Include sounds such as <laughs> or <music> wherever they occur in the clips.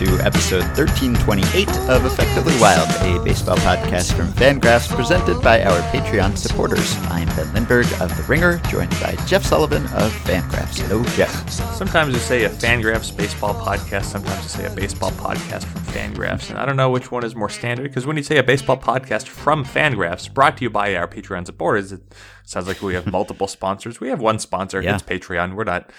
to episode 1328 of Effectively Wild, a baseball podcast from Fangraphs presented by our Patreon supporters. I'm Ben Lindbergh of The Ringer, joined by Jeff Sullivan of Fangraphs. Hello, Jeff. Sometimes you say a Fangraphs baseball podcast, sometimes you say a baseball podcast from Fangraphs, and I don't know which one is more standard because when you say a baseball podcast from Fangraphs, brought to you by our Patreon supporters, it sounds like we have <laughs> multiple sponsors. We have one sponsor, Yeah. it's Patreon. We're not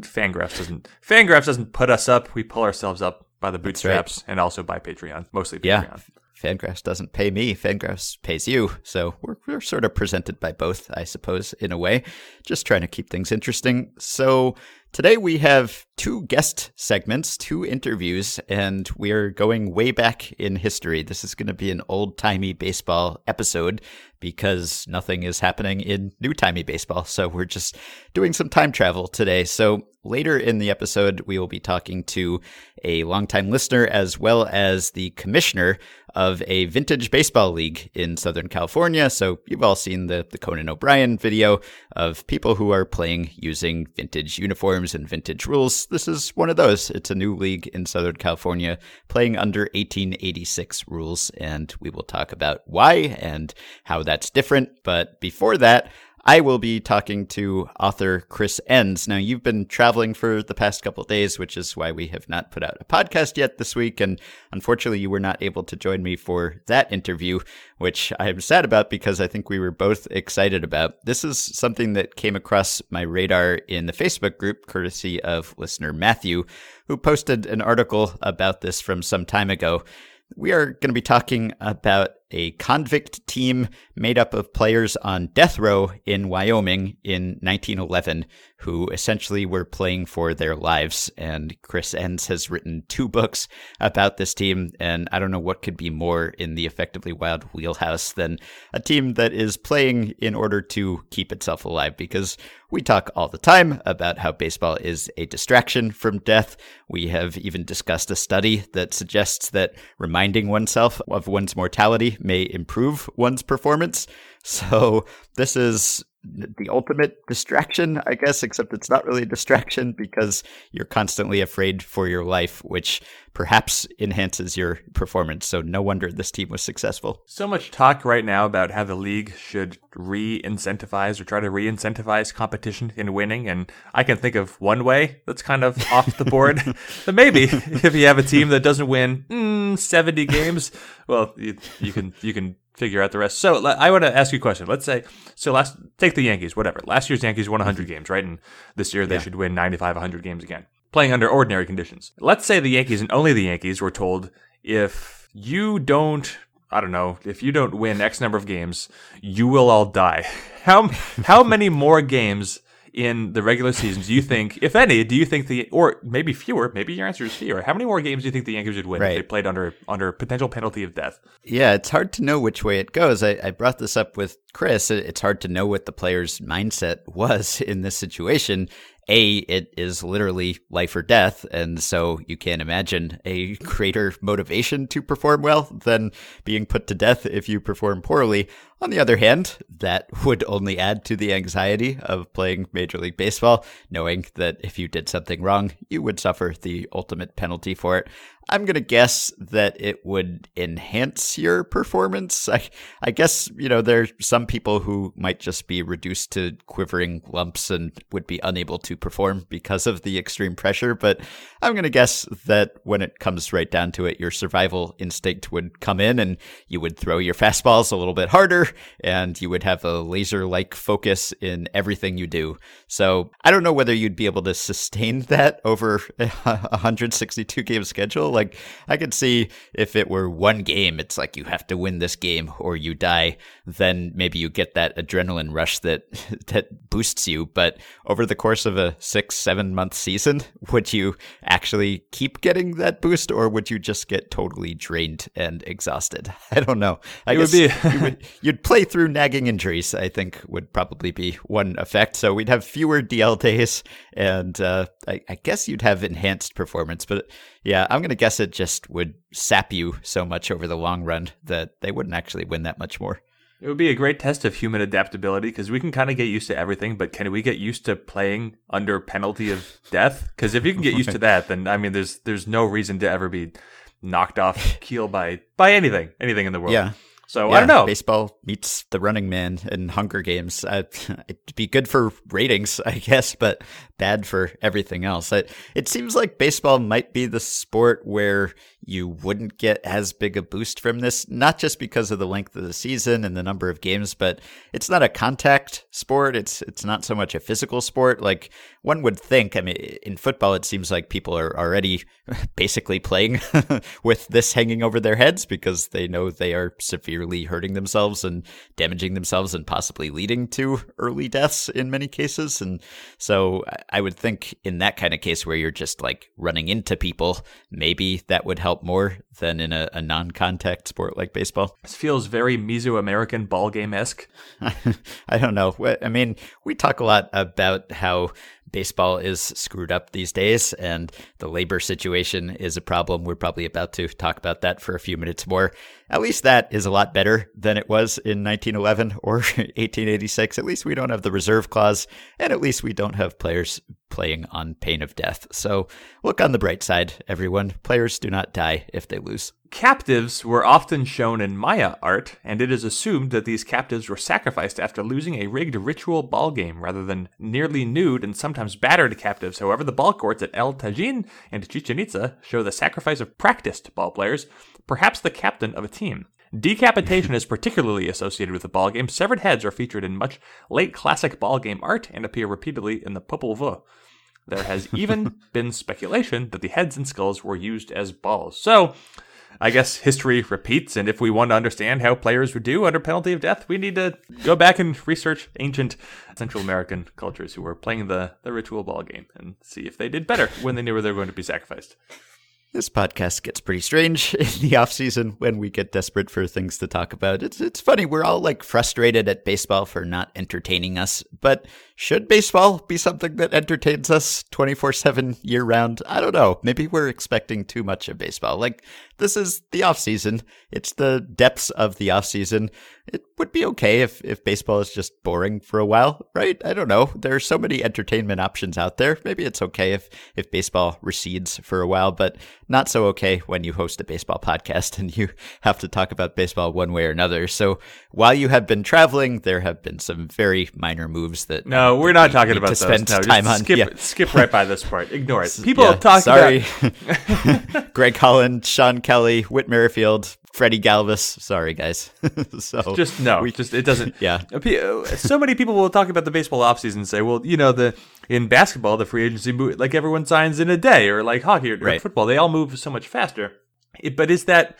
Fangraphs doesn't Fangraphs doesn't put us up. We pull ourselves up by the bootstraps and also by Patreon, mostly Patreon. Yeah. Fangraphs doesn't pay me, Fangraphs pays you. So we're, we're sort of presented by both, I suppose, in a way. Just trying to keep things interesting. So today we have two guest segments, two interviews, and we're going way back in history. This is going to be an old timey baseball episode because nothing is happening in new timey baseball. So we're just doing some time travel today. So later in the episode, we will be talking to a longtime listener as well as the commissioner of a vintage baseball league in Southern California. So you've all seen the, the Conan O'Brien video of people who are playing using vintage uniforms and vintage rules. This is one of those. It's a new league in Southern California playing under 1886 rules. And we will talk about why and how that's different. But before that, I will be talking to author Chris Enss. Now, you've been traveling for the past couple of days, which is why we have not put out a podcast yet this week. And unfortunately, you were not able to join me for that interview, which I am sad about because I think we were both excited about. This is something that came across my radar in the Facebook group, courtesy of listener Matthew, who posted an article about this from some time ago. We are going to be talking about a convict team made up of players on death row in Wyoming in 1911 who essentially were playing for their lives. And Chris Enss has written two books about this team. And I don't know what could be more in the effectively wild wheelhouse than a team that is playing in order to keep itself alive because we talk all the time about how baseball is a distraction from death. We have even discussed a study that suggests that reminding oneself of one's mortality may improve one's performance. So, this is the ultimate distraction, I guess, except it's not really a distraction because you're constantly afraid for your life, which perhaps enhances your performance. So, no wonder this team was successful. So much talk right now about how the league should re incentivize or try to re incentivize competition in winning. And I can think of one way that's kind of off the board. <laughs> <laughs> but maybe if you have a team that doesn't win mm, 70 games, well, you, you can, you can figure out the rest. So I want to ask you a question. Let's say, so last, take the Yankees, whatever. Last year's Yankees won 100 games, right? And this year they should win 95, 100 games again, playing under ordinary conditions. Let's say the Yankees and only the Yankees were told if you don't I don't know, if you don't win X number of games, you will all die. <laughs> How how many more games in the regular season do you think, if any, do you think the or maybe fewer, maybe your answer is fewer. How many more games do you think the Yankees would win Right. if they played under under potential penalty of death? Yeah, it's hard to know which way it goes. I, I brought this up with Chris. It's hard to know what the player's mindset <laughs> was in this situation. A, it is literally life or death, and so you can't imagine a <laughs> greater motivation to perform well than being put to death if you perform poorly. On the other hand, that would only add to the anxiety of playing Major League Baseball, knowing that if you did something wrong, you would suffer the ultimate penalty for it. I'm going to guess that it would enhance your performance. I, I guess, you know, there's some people who might just be reduced to quivering lumps and would be unable to perform because of the extreme pressure. But I'm going to guess that when it comes right down to it, your survival instinct would come in and you would throw your fastballs a little bit harder and you would have a laser like focus in everything you do. So I don't know whether you'd be able to sustain <laughs> that over a 162 game schedule. Like I could see if it were one game, it's like you have to win this game or you die. Then maybe you get that adrenaline rush that <laughs> that boosts you. But over the course of a six, seven month season, <laughs> would you actually keep getting that boost, or would you just get totally drained and exhausted? I don't know. I It would guess be- you would, you'd play through nagging injuries. I think would probably be one effect. So we'd have fewer DL days, and uh, I, I guess you'd have enhanced performance. But yeah, I'm gonna guess it just would sap you so much over the long run that they wouldn't actually win that much more. It would be a great test of human adaptability because we can kind of get used to everything, but can we get used to playing under penalty of death? Because if you can get used to <laughs> that, then I mean, there's there's no reason to ever be knocked off keel by by anything, anything in the world. Yeah. So Yeah, I don't know. Baseball meets the Running Man in Hunger Games. Uh, <laughs> it'd be good for ratings, I guess, but bad for everything else. It, it seems like baseball might be the sport where you wouldn't get as big a boost from this, not just because of the length of the season and the number of games, but it's not a contact sport. It's it's not so much a physical sport. Like one would think. I mean, in football, it seems like people are already <laughs> basically playing <laughs> with this hanging over their heads because they know they are severely hurting themselves and damaging themselves and possibly leading to early deaths in many cases. And so I- would think in that kind of case where you're just like running into people, maybe that would help more than in a, a non contact sport like baseball. This feels very Mesoamerican ballgame esque. <laughs> I don't know. I mean, we talk a lot about how baseball is screwed up these days and the labor situation is a problem. We're probably about to talk about that for a few minutes more. At least that is a lot better than it was in 1911 or <laughs> 1886. At least we don't have the reserve clause and at least we don't have players playing on pain of death. So look on the bright side, everyone. Players do not die if they lose. Captives were often shown in Maya art, and it is assumed that these captives were sacrificed after losing a rigged ritual ball game rather than nearly nude and sometimes battered captives. However, the ball courts at El Tajin and Chichen Itza show the sacrifice of practiced ball players, perhaps the captain of a team. Decapitation is particularly associated with the ball game. Severed heads are featured in much late classic ball game art and appear repeatedly in the Popol Vuh. There has <laughs> even been speculation that the heads and skulls were used as balls. So, I guess history repeats, and if we want to understand how players would do under penalty of death, we need to go back and research ancient Central American cultures who were playing the, the ritual ball game and see if they did better when they knew where they were going to be sacrificed. This podcast gets pretty strange <laughs> in the off season when we get desperate for things to talk about. It's it's funny we're all like frustrated at baseball for not entertaining us, but should baseball be something that entertains us 24/7 year round? I don't know. Maybe we're expecting too much of baseball. Like this is the off season. It's the depths of the off season. It would be okay if if baseball is just boring for a while, right? I don't know. There are so many entertainment options out there. Maybe it's okay if if baseball recedes for a while, but not so okay when you host a baseball podcast <laughs> and you have to talk about baseball one way or another. So while you have been traveling, there have been some very minor moves that No, we're not talking about to those. spend No, just time on. Skip, Yeah. skip right by this part. Ignore it. <laughs> People Yeah, talk sorry. about <laughs> <laughs> Greg Holland, Shawn Kelley, Whit Merrifield, Freddie Galvis. Sorry, guys. so just no. we- just it doesn't. yeah. Uh, So many people will talk about the baseball offseason and say, well, you know, the in basketball, the free agency move, like everyone signs in a day, or like hockey or, or Right. football, they all move so much faster. It- but is that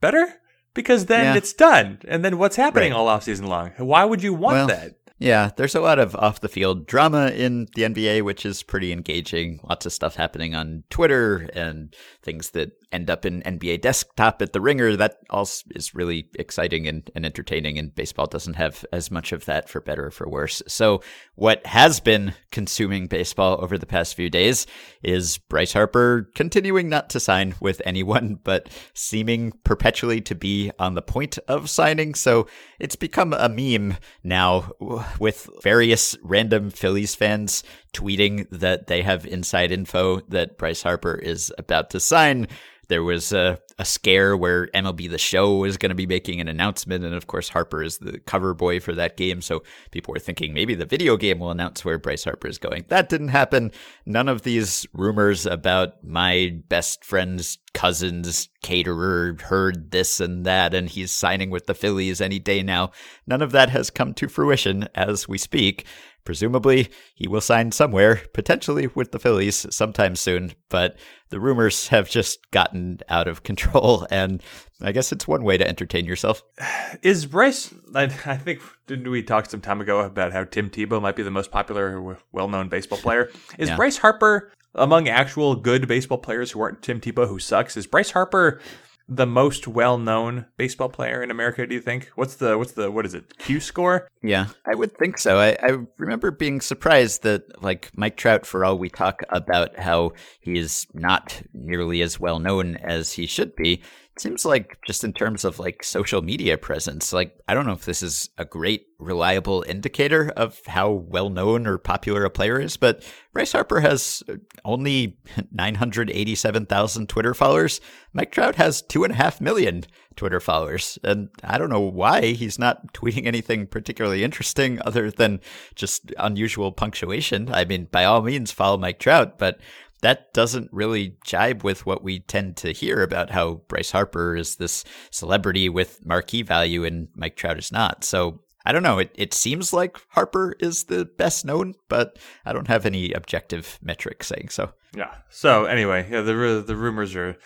better? Because then Yeah. it's done, and then what's happening Right. all offseason long? Why would you want Well, that? Yeah, there's a lot of off the field drama in the NBA, which is pretty engaging. Lots of stuff happening on Twitter and things that end up in NBA desktop at the ringer. That all is really exciting and, and entertaining, and baseball doesn't have as much of that for better or for worse. So, what has been consuming baseball over the past few days is Bryce Harper continuing not to sign with anyone, <laughs> but seeming perpetually to be on the point of signing. So, it's become a meme now with various random Phillies fans tweeting that they have inside info that Bryce Harper is about to sign. There was a, a scare where MLB The Show was going to be making an announcement. And of course, Harper is the cover boy for that game. So people were thinking maybe the video game will announce where Bryce Harper is going. That didn't happen. None of these rumors about my best friend's cousin's caterer heard this and that, and he's signing with the Phillies any day now. None of that has come to fruition as we speak. Presumably, he will sign somewhere, potentially with the Phillies sometime soon, but the rumors have just gotten out of <laughs> control, and I guess it's one way to entertain yourself. <sighs> Is Bryce? I, I think didn't we talk some time ago about how Tim Tebow might be the most popular, well-known baseball <laughs> player? Is Yeah. Bryce Harper among actual good baseball players who aren't Tim Tebow, who sucks? Is Bryce Harper the most well-known baseball player in America? Do you think? What's the what's the what is it? Q score? Yeah, I would think so. I, I remember being surprised that, like, Mike Trout, for all we talk about how he is not nearly as well known as he should be, seems like just in terms of like social media presence, like I don't know if this is a great reliable indicator of how well known or popular a player is, but Bryce Harper has only <laughs> 987,000 Twitter followers. Mike Trout has two and a half million Twitter followers. And I don't know why he's not <laughs> tweeting anything particularly interesting other than just unusual punctuation. I mean, by all means, follow Mike Trout, but that doesn't really jibe with what we tend to hear about how Bryce Harper is this celebrity with marquee value and Mike Trout is not. So I don't know. It it seems like Harper is the best known, but I don't have any objective metric saying so. Yeah. So anyway, yeah, the the rumors are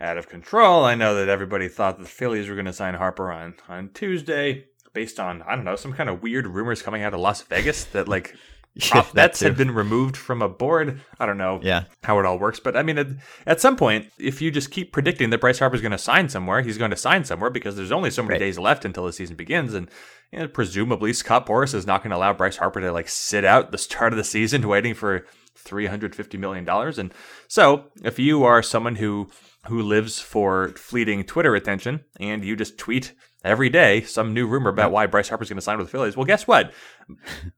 out of control. I know that everybody thought the Phillies were going to sign Harper on on Tuesday based on I don't know some kind of weird rumors coming out of Las Vegas that like <laughs> yeah, bets had been removed from a board. I don't know yeah. how it all works, but I mean, at, at some point, if you just keep predicting that Bryce Harper's going to sign somewhere, he's going to sign somewhere because there's only so many right. days left until the season begins, and you know, presumably Scott Boras is not going to allow Bryce Harper to like sit out the start of the season <laughs> waiting for three hundred fifty million dollars. And so, if you are someone who who lives for fleeting Twitter attention and you just tweet every day some new rumor about why Bryce Harper's going to sign with the Phillies. Well, guess what?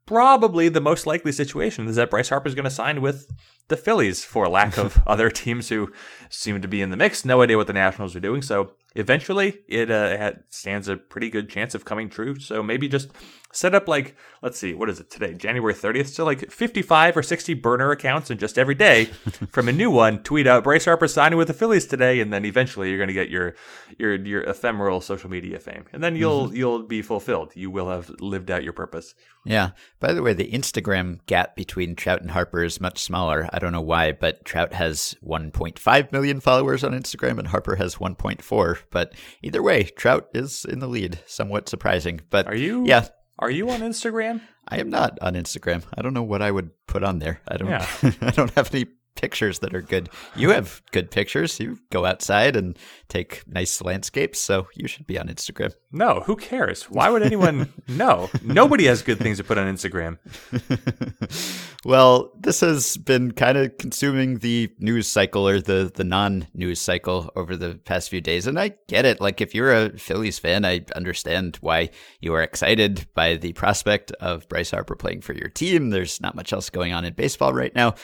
Probably the most likely situation is that Bryce Harper's going to sign with the Phillies for lack of <laughs> other teams who seem to be in the mix. No idea what the Nationals are doing. So eventually it uh, stands a pretty good chance of coming true. So maybe just set up like, let's see, what is it today? January 30th. So like 55 or 60 burner accounts and just every day <laughs> from a new one, tweet out Bryce Harper signing with the Phillies today. And then eventually you're going to get your, your, your ephemeral social media fame. And then you'll, mm-hmm. you'll be fulfilled. You will have lived out your purpose. Yeah. By the way, the Instagram gap between Trout and Harper is much smaller. I don't know why, but Trout has 1.5 million followers on Instagram and Harper has 1.4. But either way, Trout is in the lead. Somewhat surprising. But are you? Yeah. Are you on Instagram? I am not on Instagram. I don't know what I would put on there. I don't. Yeah. <laughs> I don't have any pictures that are good. You have good pictures. You go outside and take nice landscapes, so you should be on Instagram. No, who cares? Why would anyone <laughs> know? Nobody has good things to put on Instagram. <laughs> well, this has been kind of consuming the news cycle or the the non-news cycle over the past few days, and I get it. Like if you're a Phillies fan, I understand why you are excited by the prospect of Bryce Harper playing for your team. There's not much else going on in baseball right now.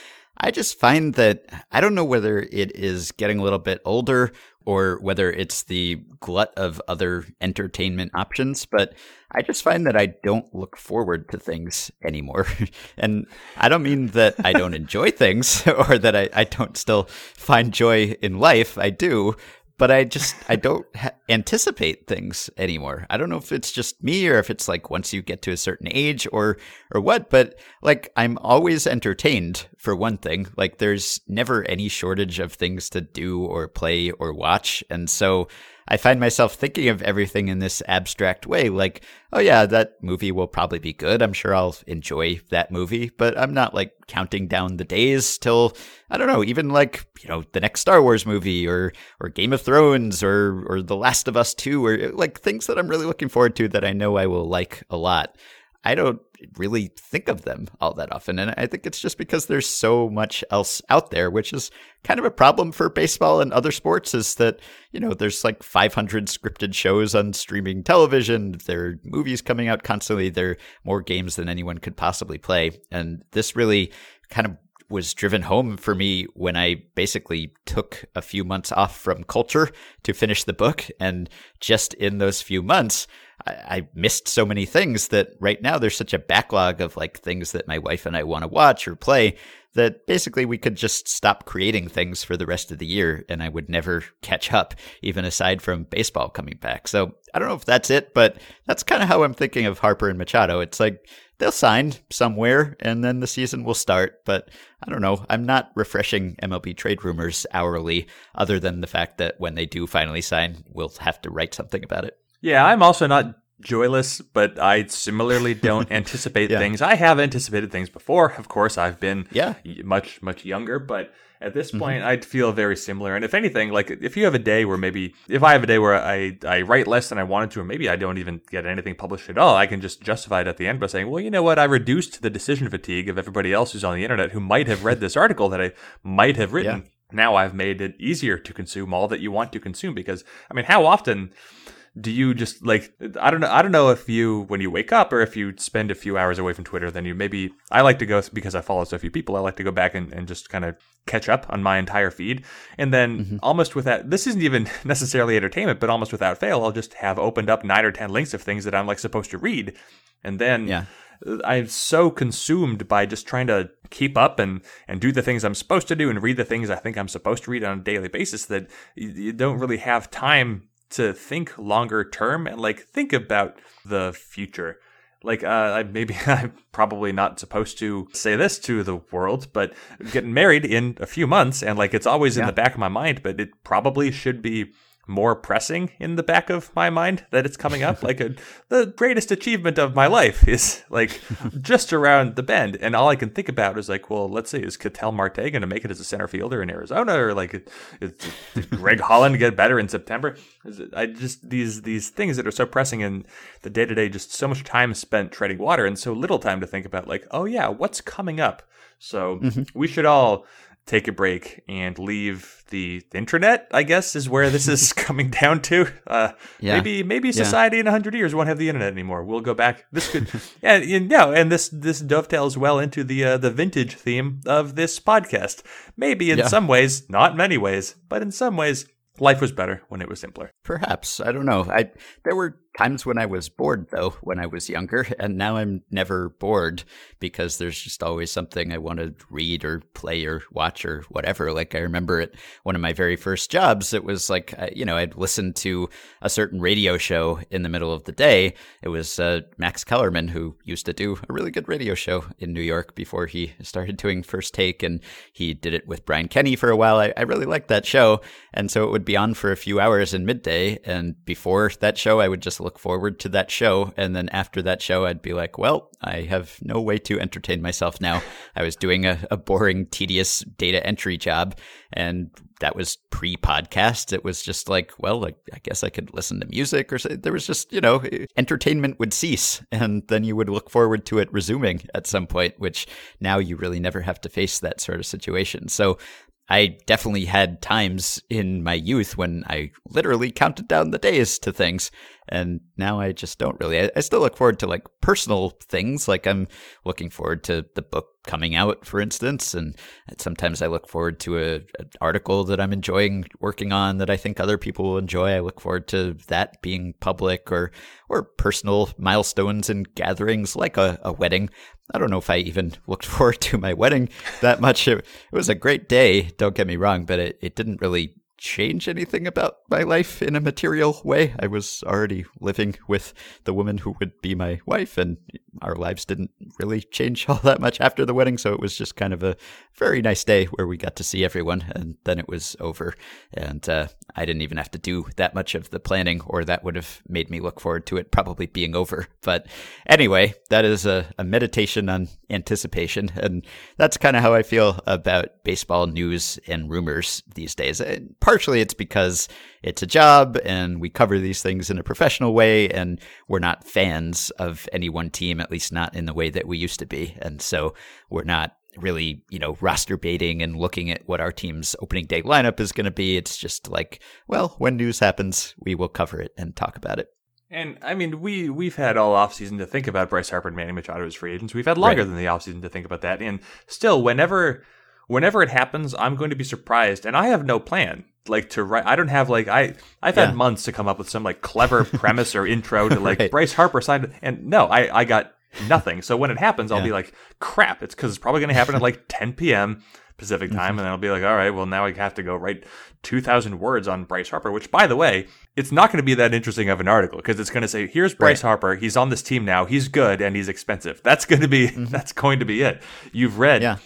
I just find that I don't know whether it is getting a little bit older or whether it's the glut of other entertainment options, but I just find that I don't look forward to things anymore. <laughs> and I don't mean that I don't <laughs> enjoy things <laughs> or that I, I don't still find joy in life. I do, but I just I don't ha- anticipate things anymore. I don't know if it's just me or if it's like once you get to a certain age or or what, but like I'm always entertained for one thing. Like there's never any shortage of things to do or play or watch, and so I find myself thinking of everything in this abstract way, like, oh yeah, that movie will probably be good. I'm sure I'll enjoy that movie, but I'm not like counting down the days till I don't know, even like, you know, the next Star Wars movie or or Game of Thrones or or The Last of Us 2 or like things that I'm really looking forward to that I know I will like a lot. I don't really think of them all that often. And I think it's just because there's so much else out there, which is kind of a problem for baseball and other sports is that, you know, there's like 500 scripted shows on streaming television. There are movies coming out constantly. There are more games than anyone could possibly play. And this really kind of was driven home for me when I basically took a few months off from culture to finish the book. And just in those few months, I, I, missed so many things that right now there's such a backlog of like things that my wife and I want to watch or play that basically we could just stop creating things for the rest of the year and I would never catch up, even aside from baseball coming back. So I don't know if that's it, but that's kind of how I'm thinking of Harper and Machado. It's like they'll sign somewhere and then the season will start. But I don't know. I'm not refreshing MLB trade rumors hourly, other than the fact that when they do finally sign, we'll have to write something about it. Yeah, I'm also not joyless, but I similarly don't <laughs> anticipate yeah. things. I have anticipated things before. Of course, I've been yeah. much much younger, but at this mm-hmm. point mm-hmm. I'd feel very similar. And if anything, like if you have a day where maybe if I have a day where I I write less than I wanted to, or maybe I don't even get anything published at all, I can just justify it at the end by saying, well, you know what, I reduced the decision fatigue of everybody else who's on the internet who might have read this article that I might have written. Yeah now I've made it easier to consume all that you want to consume because I mean, how often do you just like I don't know I don't know if you when you wake up or if you spend a few hours away from Twitter then you maybe I like to go because I follow so few people I like to go back and, and just kind of catch up on my entire feed and then mm-hmm. almost without this isn't even <laughs> necessarily entertainment but almost without fail I'll just have opened up nine or ten links of things that I'm like supposed to read and then yeah. I'm so consumed by just trying to keep up and, and do the things I'm supposed to do and read the things I think I'm supposed to read on a daily basis that you, you don't really have time to think longer term and like think about the future. Like, uh, maybe <laughs> I'm probably not supposed to say this to the world, but getting married in a few months, and like it's always yeah. in the back of my mind, but it probably should be more pressing in the back of my mind that it's coming up. like a, the greatest achievement of my life is like <laughs> just around the bend, and all I can think about is like, well, let's say is Ketel Marte going to make it as a center fielder in Arizona, or like is, Greg <laughs> Holland get better in September? I just these these things that are so pressing in the day to day, just so much time spent treading water, and so little time to think about like, oh yeah, what's coming up. So mm-hmm. we should all take a break and leave the internet i guess is where this is <laughs> coming down to. Uh, yeah. maybe maybe society yeah. in 100 years won't have the internet anymore. We'll go back. This could <laughs> yeah and, yeah and this this dovetails well into the uh, the vintage theme of this podcast. Maybe in yeah. some ways not many ways but in some ways life was better when it was simpler. Perhaps. I don't know. I there were times when I was bored, though, when I was younger, <laughs> and now I'm never bored because there's just always something I want to read or play or watch or whatever. Like, I remember at one of my very first jobs, it was like, you know, I'd listen to a certain radio show in the middle of the day. It was uh, Max Kellerman, who used to do a really good radio show in New York before he started doing First Take, and he did it with Brian Kenny for a while. I, I really liked that show. And so it would be on for a few hours in midday. And before that show, I would just look forward to that show. And then after that show, I'd be like, well, I have no way to entertain myself now. I was doing a, a boring, tedious data entry job. And that was pre podcast. It was just like, well, like, I guess I could listen to music or say, there was just, you know, entertainment would cease. And then you would look forward to it resuming at some point, which now you really never have to face that sort of situation. So I definitely had times in my youth when I literally counted down the days to things. And now I just don't really. I, I, still look forward to like personal things. Like I'm looking forward to the book coming out, for instance. And sometimes I look forward to a, an article that I'm enjoying working on that I think other people will enjoy. I look forward to that being public or, or personal milestones and gatherings like a, a wedding. I don't know if I even <laughs> looked forward to my wedding that much. It, it was a great day, don't get me wrong, but it, it didn't really change anything about my life in a material way. I was already living with the woman who would be my wife, and our lives didn't really change <laughs> all that much after the wedding. So it was just kind of a very nice day where we got to see everyone, and then it was over. And uh, I didn't even have to do that much of the planning, or that would have made me look forward to it probably being over. But anyway, that is a, a meditation on anticipation. And that's kind of how I feel about baseball news and rumors these days. And partially it's because it's a job and we cover these things in a professional way, and we're not fans of any one team, at least not in the way that we used to be. And so we're not really, you know, roster baiting and looking at what our team's opening day lineup is going to be. It's just like, well, when news happens, we will cover it and talk about it. And I mean, we we've had all offseason to think about Bryce Harper and Manny Machado as free agents. We've had longer right. than the offseason to think about that. And still, whenever whenever it happens, I'm going to be surprised. And I have no plan like to write. I don't have like I I've yeah. had months to come up with some like clever <laughs> premise or intro to like right. Bryce Harper signed. And no, I I got nothing. So when it happens, I'll yeah. be like, crap, it's because it's probably going to happen at like <laughs> 10 p.m. Pacific time. Mm-hmm. And then I'll be like, all right, well, now I have to go write 2,000 words on Bryce Harper, which, by the way, it's not going to be that interesting of an article because it's going to say, here's Bryce right. Harper. He's on this team now. He's good and he's expensive. That's going to be, mm-hmm. <laughs> that's going to be it. You've read. Yeah.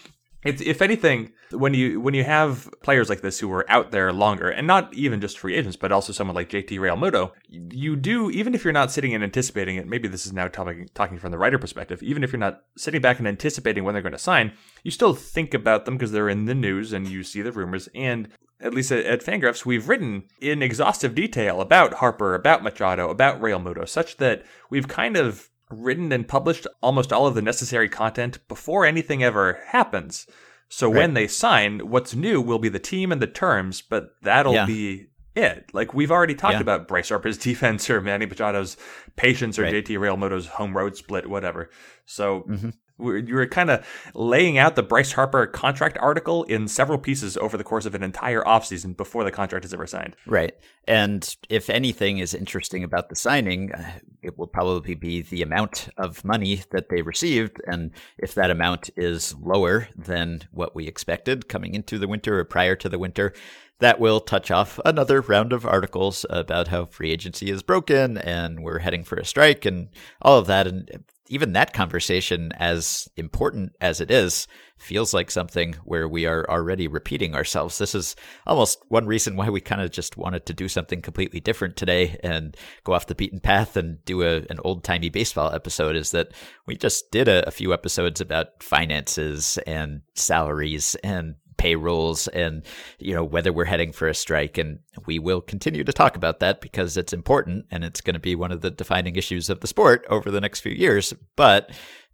It's, if anything, when you when you have players like this who are out there longer, and not even just free agents, but also someone like JT Realmuto, you do even if you're not sitting and anticipating it. Maybe this is now talking talking from the writer perspective. Even if you're not sitting back and anticipating when they're going to sign, you still think about them because they're in the news and you see the rumors. And at least at, at Fangraphs, we've written in exhaustive detail about Harper, about Machado, about Realmuto, such that we've kind of written and published almost all of the necessary content before anything ever happens. So Right. when they sign, what's new will be the team and the terms, but that'll Yeah. be it. Like we've already talked Yeah. about Bryce Harper's <laughs> defense or Manny Machado's patience or Right. JT Realmuto's home road split, whatever. So Mhm. You were kind of laying out the Bryce Harper contract article in several pieces over the course of an entire offseason before the contract is ever signed. Right. And if anything is interesting about the signing, uh, it will probably be the amount of money that they received. And if that amount is lower than what we expected coming into the winter or prior to the winter, that will touch off another round of articles about how free agency is broken and we're heading for a strike and all of that. And even that conversation, as important as it is, feels like something where we are already repeating ourselves. This is almost one reason why we kind of just wanted to do something completely different today and go off the beaten path and do a, an old timey baseball episode is that we just did a, a few episodes about finances and salaries and payrolls and you know whether we're heading for a strike. And we will continue to talk about that because it's important and it's going to be one of the defining issues of the sport over the next few years. But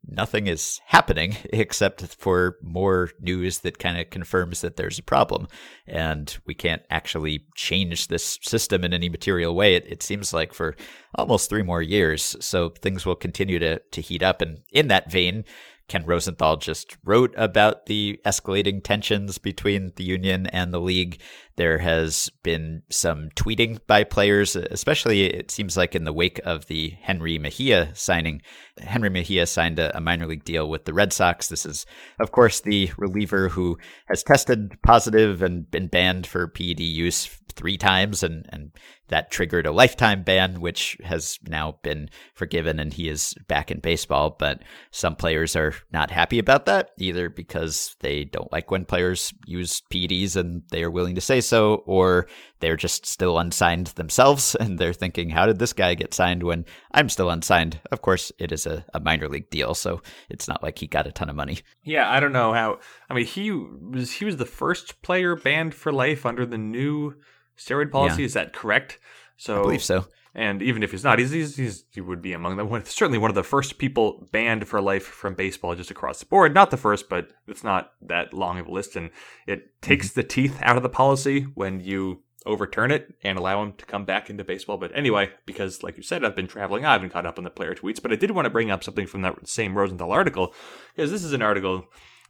nothing is happening <laughs> except for more news that kind of confirms that there's a problem. And we can't actually change this system in any material way. It, it seems like for almost three more years. So things will continue to, to heat up. And in that vein Ken Rosenthal just wrote about the escalating tensions between the union and the league. There has been some tweeting by players, especially it seems like in the wake of the Jenrry Mejia signing. Jenrry Mejia signed a, minor league deal with the Red Sox. This is, of course, the reliever who has tested positive and been banned for PED use three times, and, and that triggered a lifetime ban, which has now been forgiven, and he is back in baseball. But some players are not happy about that, either because they don't like when players use PEDs and they are willing to say so, or they're just still unsigned themselves <laughs> and they're thinking, how did this guy get signed when I'm still unsigned? Of course, it is a, a minor league deal, so it's not like he got a ton of money. Yeah, I don't know how. I mean, he was he was the first player banned for life under the new steroid policy. Yeah. Is that correct? So I believe so. And even if he's not, he's, he's, he's he would be among the one, certainly one of the first people banned for life from baseball just across the board. Not the first, but it's not that long of a list, and it takes the teeth out of the policy when you overturn it and allow him to come back into baseball. But anyway, because like you said, I've been traveling, I haven't caught up on the player tweets, but I did want to bring up something from that same Rosenthal article because this is an article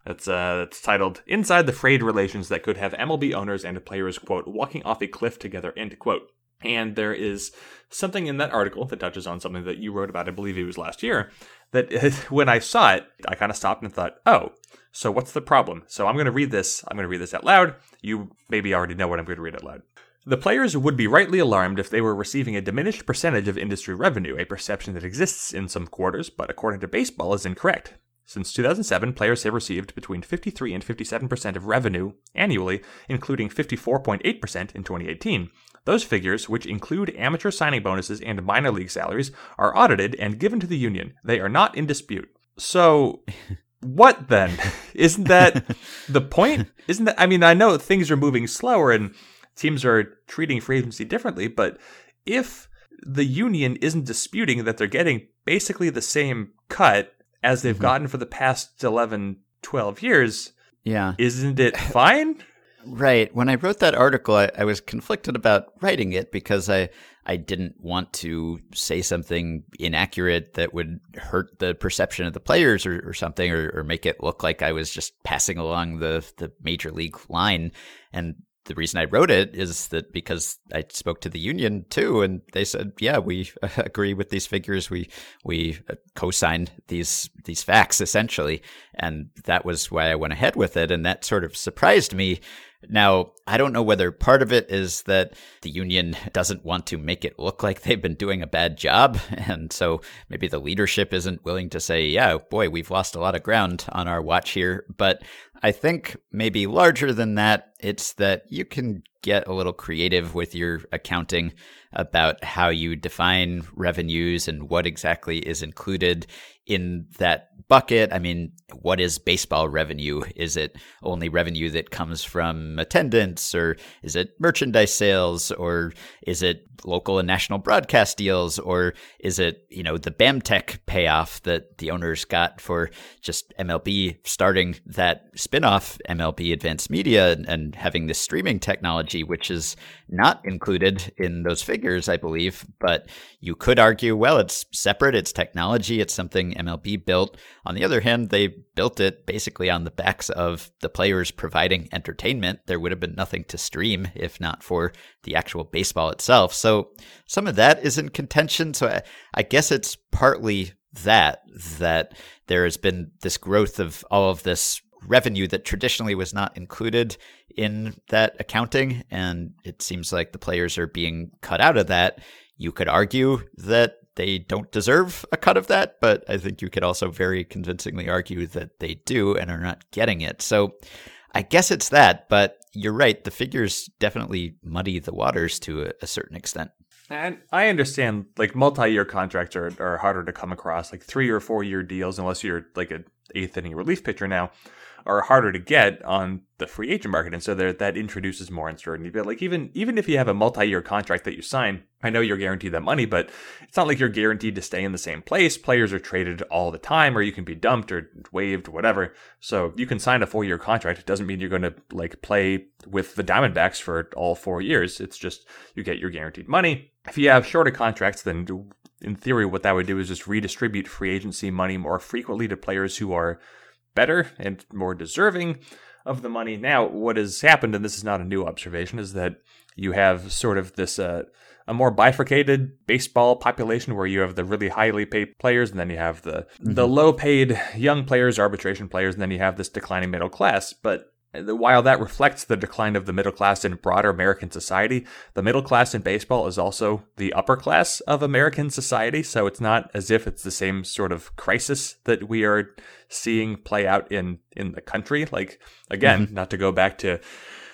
that's uh, that's titled "Inside the Frayed Relations That Could Have MLB Owners and Players Quote Walking Off a Cliff Together." End quote. And there is something in that article that touches on something that you wrote about, I believe it was last year, that <laughs> when I saw it, I kind of stopped and thought, oh, so what's the problem? So I'm going to read this. I'm going to read this out loud. You maybe already know what I'm going to read out loud. The players would be rightly alarmed if they were receiving a diminished percentage of industry revenue, a perception that exists in some quarters, but according to baseball is incorrect. Since 2007, players have received between 53 and 57% of revenue annually, including 54.8% in 2018. Those figures, which include amateur signing bonuses and minor league salaries, are audited and given to the union. They are not in dispute. So, <laughs> what then? Isn't that the point? Isn't that? I mean, I know things are moving slower and teams are treating free agency differently, but if the union isn't disputing that they're getting basically the same cut as they've Mhm. gotten for the past 11, 12 years, Yeah. isn't it fine? <laughs> Right. When I wrote that article, I, I was conflicted about writing it because I I didn't want to say something inaccurate that would hurt the perception of the players or, or something, or, or make it look like I was just passing along the the major league line. And the reason I wrote it is that because I spoke to the union too, and they said, "Yeah, we <laughs> agree with these figures. We we uh, co-signed these these facts essentially." And that was why I went ahead with it, and that sort of surprised me. Now, I don't know whether part of it is that the union <laughs> doesn't want to make it look like they've been doing a bad job. <laughs> And so maybe the leadership isn't willing to say, yeah, boy, we've lost a lot of ground on our watch here. But I think maybe larger than that, it's that you can get a little creative with your accounting about how you define revenues and what exactly is included in that bucket. I mean, what is baseball revenue? Is it only revenue that comes from attendance, or is it merchandise sales, or is it local and national broadcast deals, or is it you know the BAMTech payoff that the owners got for just MLB starting that spinoff MLB Advanced Media and, and having this streaming technology, which is not included in those figures, I believe. But you could argue, well, it's separate, it's technology, it's something MLB built. On the other hand, they built it basically on the backs of the players providing entertainment. There would have been nothing to stream if not for the actual baseball itself. So some of that is in contention. So I, I guess it's partly that, that there has been this growth of all of this revenue that traditionally was not included in that accounting. And it seems like the players are being cut out of that. You could argue that they don't deserve a cut of that, but I think you could also very convincingly argue that they do and are not getting it. So I guess it's that, but you're right. The figures definitely muddy the waters to a, a certain extent. And I understand, like multi-year contracts are, are harder to come across, like three or four year deals, unless you're like an eighth inning relief pitcher now are harder to get on the free agent market, and so there, that introduces more uncertainty. But like even even if you have a multi-year contract that you sign, I know you're guaranteed that money, but it's not like you're guaranteed to stay in the same place. Players are traded all the time, or you can be dumped or waived, whatever. So you can sign a four-year contract. It doesn't mean you're going to like play with the Diamondbacks for all four years. It's just you get your guaranteed money. If you have shorter contracts, then in theory, what that would do is just redistribute free agency money more frequently to players who are better and more deserving of the money. Now, what has happened, and this is not a new observation, is that you have sort of this uh, a more bifurcated baseball population where you have the really highly paid players, and then you have the mm-hmm. the low paid young players, arbitration players, and then you have this declining middle class. But while that reflects the decline of the middle class in broader American society, the middle class in baseball is also the upper class of American society. So it's not as if it's the same sort of crisis that we are seeing play out in in the country. Like again, mm-hmm. not to go back to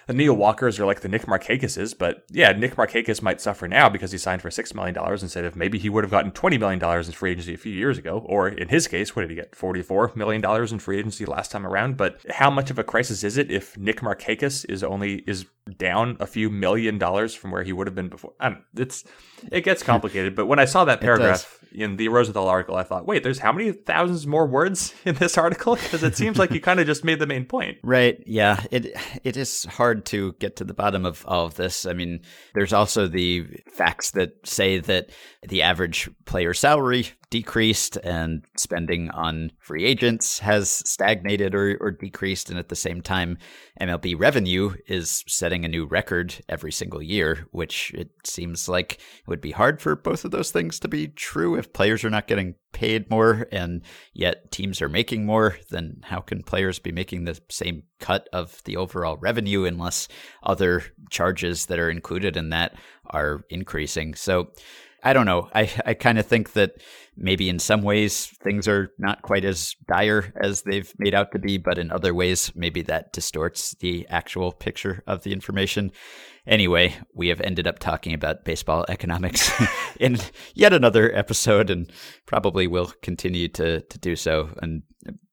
the Neil Walkers are like the Nick Markakises, but yeah, Nick Markakis might suffer now because he signed for $6 million instead of maybe he would have gotten $20 million in free agency a few years ago. Or in his case, what did he get? $44 million in free agency last time around. But how much of a crisis is it if Nick Markakis is only, is down a few million dollars from where he would have been before? I don't, it's, it gets <laughs> complicated. but when I saw that paragraph in the Rosenthal article, I thought, wait, there's how many thousands more words <laughs> in this article? Because it seems like you kind of just made the main point. Right. Yeah. It, it is hard to get to the bottom of all of this. I mean, there's also the facts that say that the average player salary decreased and spending on free agents has stagnated or, or decreased. And at the same time, MLB revenue is setting a new record every single year, which it seems like it would be hard for both of those things to be true if players are not getting paid more and yet teams are making more, then how can players be making the same cut of the overall revenue unless other charges that are included in that are increasing? So I don't know. I, I kind of think that maybe in some ways things are not quite as dire as they've made out to be, but in other ways, maybe that distorts the actual picture of the information. Anyway, we have ended up talking about baseball economics <laughs> in yet another episode and probably will continue to, to do so. And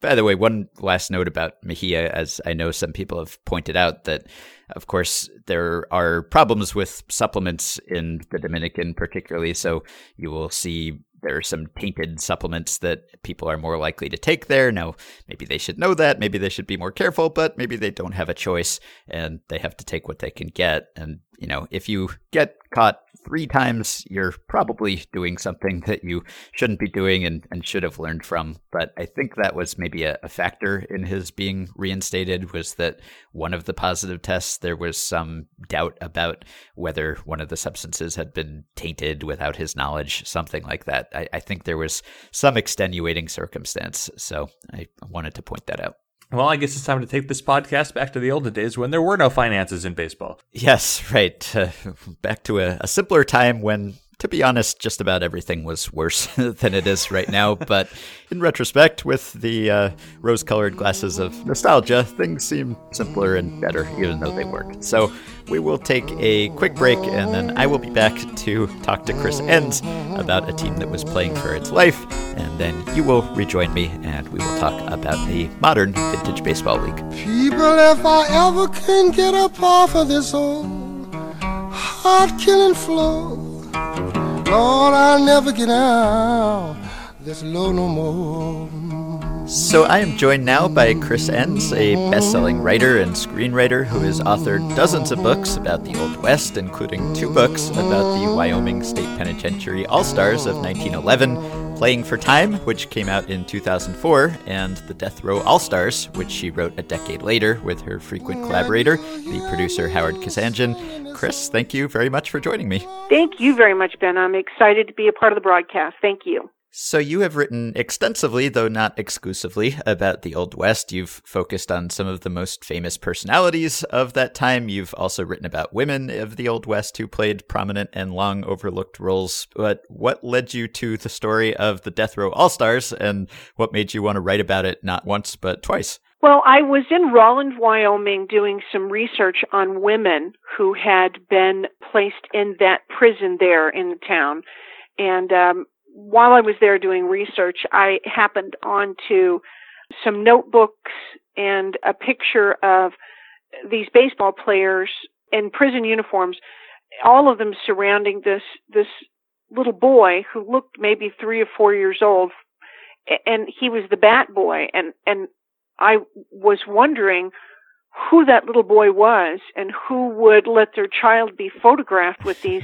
by the way, one last note about Mejia, as I know some people have pointed out that, of course, there are problems with supplements in the Dominican, particularly. So you will see there are some tainted supplements that people are more likely to take there. Now, maybe they should know that. Maybe they should be more careful, but maybe they don't have a choice and they have to take what they can get. And, you know, if you get caught three times, you're probably doing something that you shouldn't be doing and, and should have learned from. But I think that was maybe a, a, factor in his being reinstated was that one of the positive tests, there was some doubt about whether one of the substances had been tainted without his knowledge, something like that. I, I think there was some extenuating circumstance. So I wanted to point that out. Well, I guess it's time to take this podcast back to the olden days when there were no finances in baseball. Yes, right. Uh, <laughs> back to a, a, simpler time when to be honest, just about everything was worse <laughs> than it is right now. But in retrospect, with the uh, rose colored glasses of nostalgia, things seem simpler and better, even though they weren't. So we will take a quick break, and then I will be back to talk to Chris Enss about a team that was playing for its life. And then you will rejoin me, and we will talk about the modern vintage baseball league. People, if I ever can get up off of this old heart killing floor. Lord, I'll never get out this low no more. So I am joined now by Chris Enss, a best-selling writer and screenwriter who has authored dozens of books about the Old West, including two books about the Wyoming State Penitentiary All-Stars of 1911, Playing for Time, which came out in 2004, and The Death Row All-Stars, which she wrote a decade later with her frequent collaborator, the producer Howard Kazanjian. Chris, thank you very much for joining me. Thank you very much, Ben. I'm excited to be a part of the broadcast. Thank you. So, you have written extensively, though not exclusively, about the Old West. You've focused on some of the most famous personalities of that time. You've also written about women of the Old West who played prominent and long overlooked roles. But what led you to the story of the Death Row All Stars, and what made you want to write about it not once, but twice? Well, I was in Rawlins, Wyoming doing some research on women who had been placed in that prison there in the town. And um, while I was there doing research, I happened onto some notebooks and a picture of these baseball players in prison uniforms, all of them surrounding this this little boy who looked maybe three or four years old, and he was the bat boy, and and I was wondering who that little boy was and who would let their child be photographed with these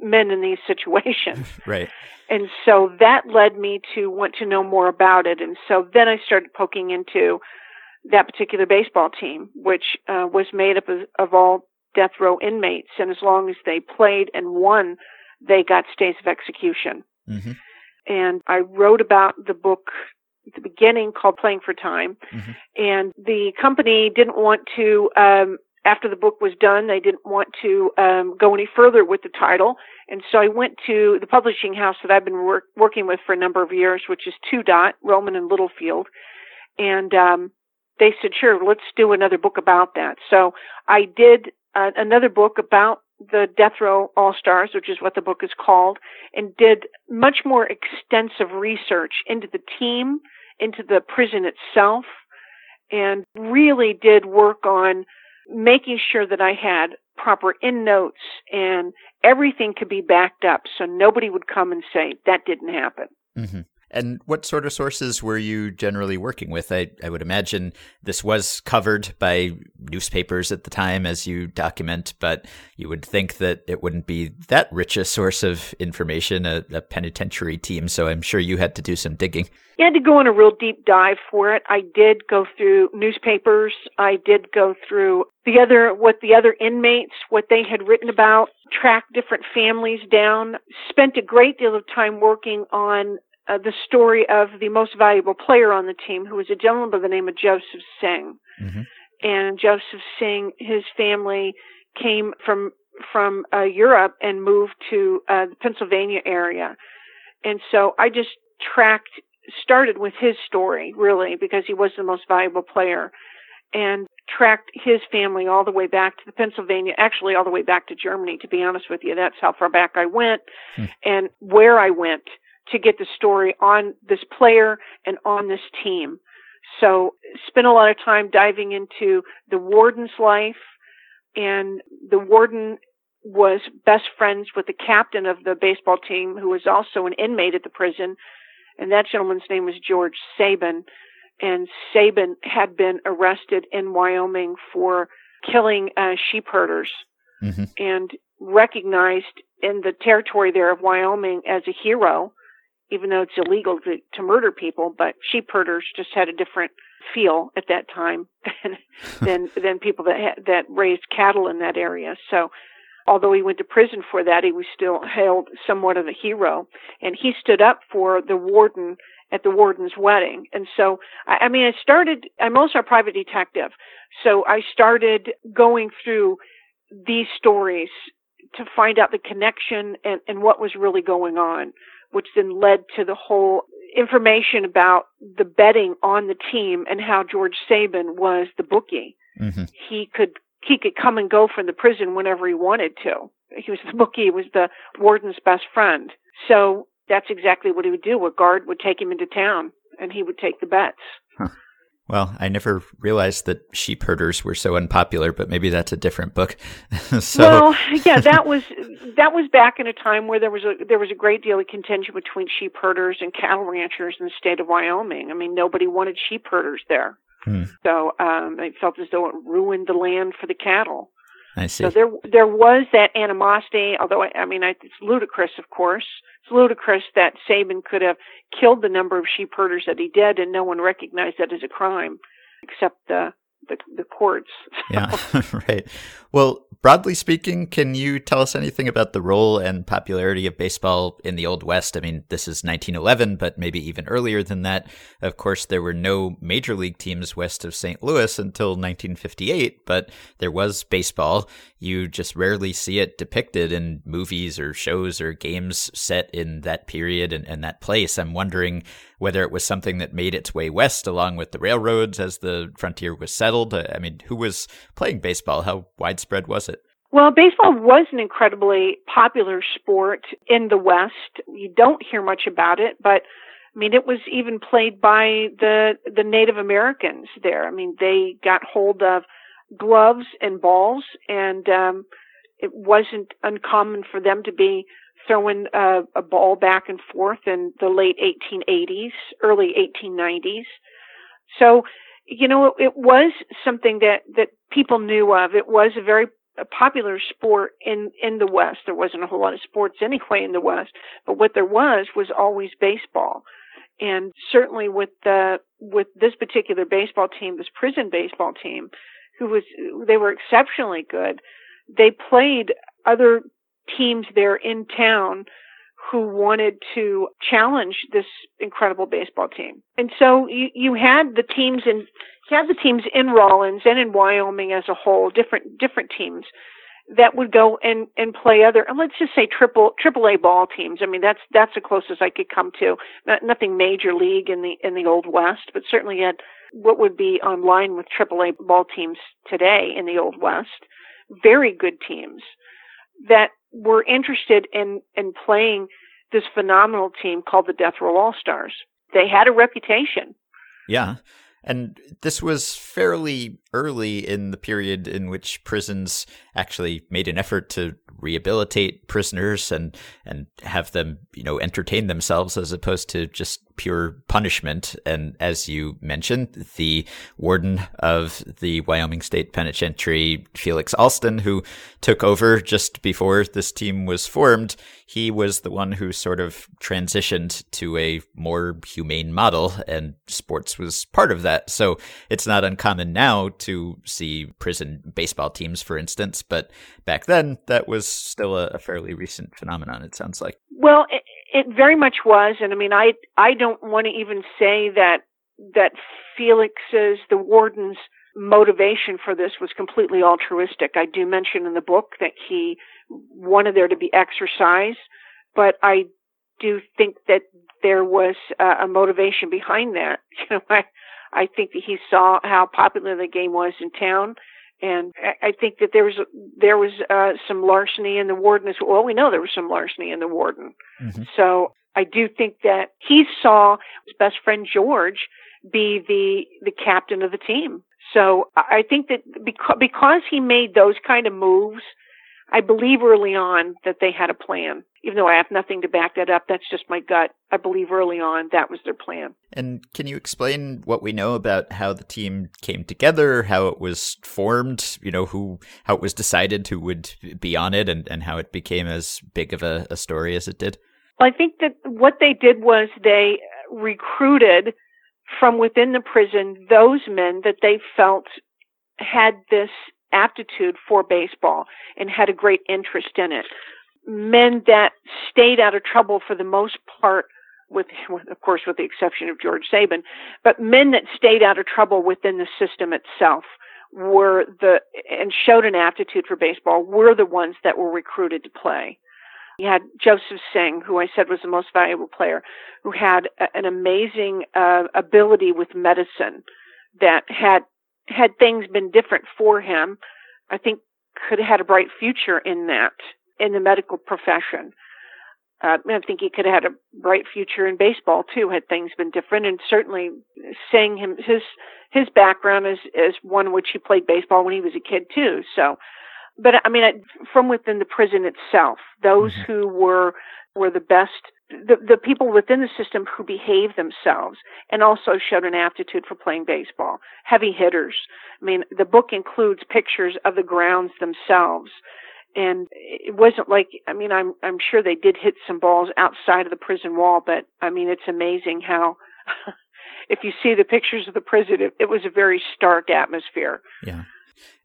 men in these situations. <laughs> right. And so that led me to want to know more about it. And so then I started poking into that particular baseball team, which uh, was made up of, of all death row inmates. And as long as they played and won, they got stays of execution. Mm-hmm. And I wrote about the book at the beginning called Playing for Time. Mm-hmm. And the company didn't want to, um, after the book was done, they didn't want to um, go any further with the title. And so I went to the publishing house that I've been work- working with for a number of years, which is Two Dot, Rowman and Littlefield. And um, they said, sure, let's do another book about that. So I did uh, another book about the Death Row All Stars, which is what the book is called, and did much more extensive research into the team, into the prison itself, and really did work on making sure that I had proper end notes and everything could be backed up so nobody would come and say that didn't happen. Mm-hmm. And what sort of sources were you generally working with? I, I would imagine this was covered by newspapers at the time as you document, but you would think that it wouldn't be that rich a source of information, a, a penitentiary team. So I'm sure you had to do some digging. You had to go on a real deep dive for it. I did go through newspapers. I did go through the other, what the other inmates, what they had written about, track different families down, spent a great deal of time working on uh, the story of the most valuable player on the team, who was a gentleman by the name of Joseph Seng. Mm-hmm. And Joseph Seng, his family came from from uh, Europe and moved to uh, the Pennsylvania area. And so I just tracked, started with his story really because he was the most valuable player, and tracked his family all the way back to the Pennsylvania, actually all the way back to Germany. To be honest with you, that's how far back I went, hmm. and where I went to get the story on this player and on this team. So spent a lot of time diving into the warden's life and the warden was best friends with the captain of the baseball team who was also an inmate at the prison and that gentleman's name was George Saban and Saban had been arrested in Wyoming for killing uh, sheep herders mm-hmm. and recognized in the territory there of Wyoming as a hero even though it's illegal to, to murder people, but sheep herders just had a different feel at that time than <laughs> than, than people that ha- that raised cattle in that area. So, although he went to prison for that, he was still hailed somewhat of a hero, and he stood up for the warden at the warden's wedding. And so, I, I mean, I started. I'm also a private detective, so I started going through these stories to find out the connection and, and what was really going on, which then led to the whole information about the betting on the team and how George Saban was the bookie. Mm-hmm. He could he could come and go from the prison whenever he wanted to. He was the bookie, he was the warden's best friend. So that's exactly what he would do. A guard would take him into town and he would take the bets. Huh. Well, I never realized that sheep herders were so unpopular, but maybe that's a different book. <laughs> so, well, yeah, that was that was back in a time where there was a there was a great deal of contention between sheep herders and cattle ranchers in the state of Wyoming. I mean, nobody wanted sheep herders there, hmm. so um, they felt as though it ruined the land for the cattle. I see. So there there was that animosity, although I, I mean I, it's ludicrous, of course. It's ludicrous that Saban could have killed the number of sheep herders that he did, and no one recognized that as a crime, except the the, the courts. yeah, <laughs> right. Well, broadly speaking, can you tell us anything about the role and popularity of baseball in the Old West? I mean, this is 1911, but maybe even earlier than that. Of course, there were no major league teams west of St. Louis until 1958, but there was baseball. You just rarely see it depicted in movies or shows or games set in that period and, and that place. I'm wondering whether it was something that made its way west along with the railroads as the frontier was settled. I mean, who was playing baseball? How widespread was it? Well, baseball was an incredibly popular sport in the West. You don't hear much about it, but I mean, it was even played by the the Native Americans there. I mean, they got hold of gloves and balls, and um, it wasn't uncommon for them to be throwing a, a ball back and forth in the late 1880s, early 1890s. So, you know, it, it was something that, that people knew of. It was a very a popular sport in, in the West. There wasn't a whole lot of sports anyway in the West, but what there was was always baseball. And certainly with the, with this particular baseball team, this prison baseball team, who was, they were exceptionally good. They played other teams there in town who wanted to challenge this incredible baseball team. And so you, you had the teams in you had the teams in Rawlins and in Wyoming as a whole, different different teams that would go and and play other and let's just say triple triple A ball teams. I mean that's that's the closest I could come to. Not, nothing major league in the in the old west, but certainly had what would be on line with triple A ball teams today in the old west. Very good teams that were interested in, in playing this phenomenal team called the Death Row All Stars. They had a reputation. Yeah. And this was fairly early in the period in which prisons actually made an effort to rehabilitate prisoners and and have them, you know, entertain themselves as opposed to just pure punishment. And as you mentioned, the warden of the Wyoming State Penitentiary, Felix Alston, who took over just before this team was formed, he was the one who sort of transitioned to a more humane model, and sports was part of that. So it's not uncommon now to see prison baseball teams, for instance, but back then that was still a, a fairly recent phenomenon, it sounds like. Well, it, it very much was, and I mean, I I don't want to even say that that Felix's the warden's motivation for this was completely altruistic. I do mention in the book that he wanted there to be exercise, but I do think that there was uh, a motivation behind that. <laughs> You know, I I think that he saw how popular the game was in town, and I think that there was there was uh, some larceny in the warden as well. We know there was some larceny in the warden, mm-hmm. so I do think that he saw his best friend George be the the captain of the team. So I think that because because he made those kind of moves I believe early on that they had a plan. Even though I have nothing to back that up, that's just my gut. I believe early on that was their plan. And can you explain what we know about how the team came together, how it was formed, you know, who how it was decided who would be on it and, and how it became as big of a, a story as it did? Well, I think that what they did was they recruited from within the prison those men that they felt had this aptitude for baseball and had a great interest in it. Men that stayed out of trouble for the most part with, of course, with the exception of George Saban, but men that stayed out of trouble within the system itself, were the and showed an aptitude for baseball were the ones that were recruited to play. You had Joseph Seng, who I said was the most valuable player, who had a, an amazing uh, ability with medicine that had had things been different for him, I think could have had a bright future in that in the medical profession. Uh, I think he could have had a bright future in baseball too, had things been different. And certainly, saying him his his background is is one which he played baseball when he was a kid too. So, but I mean, from within the prison itself, those mm-hmm. who were were the best, the the people within the system who behaved themselves and also showed an aptitude for playing baseball. Heavy hitters. I mean, the book includes pictures of the grounds themselves and it wasn't like I mean I'm I'm sure they did hit some balls outside of the prison wall, but I mean it's amazing how <laughs> if you see the pictures of the prison, it, it was a very stark atmosphere. Yeah.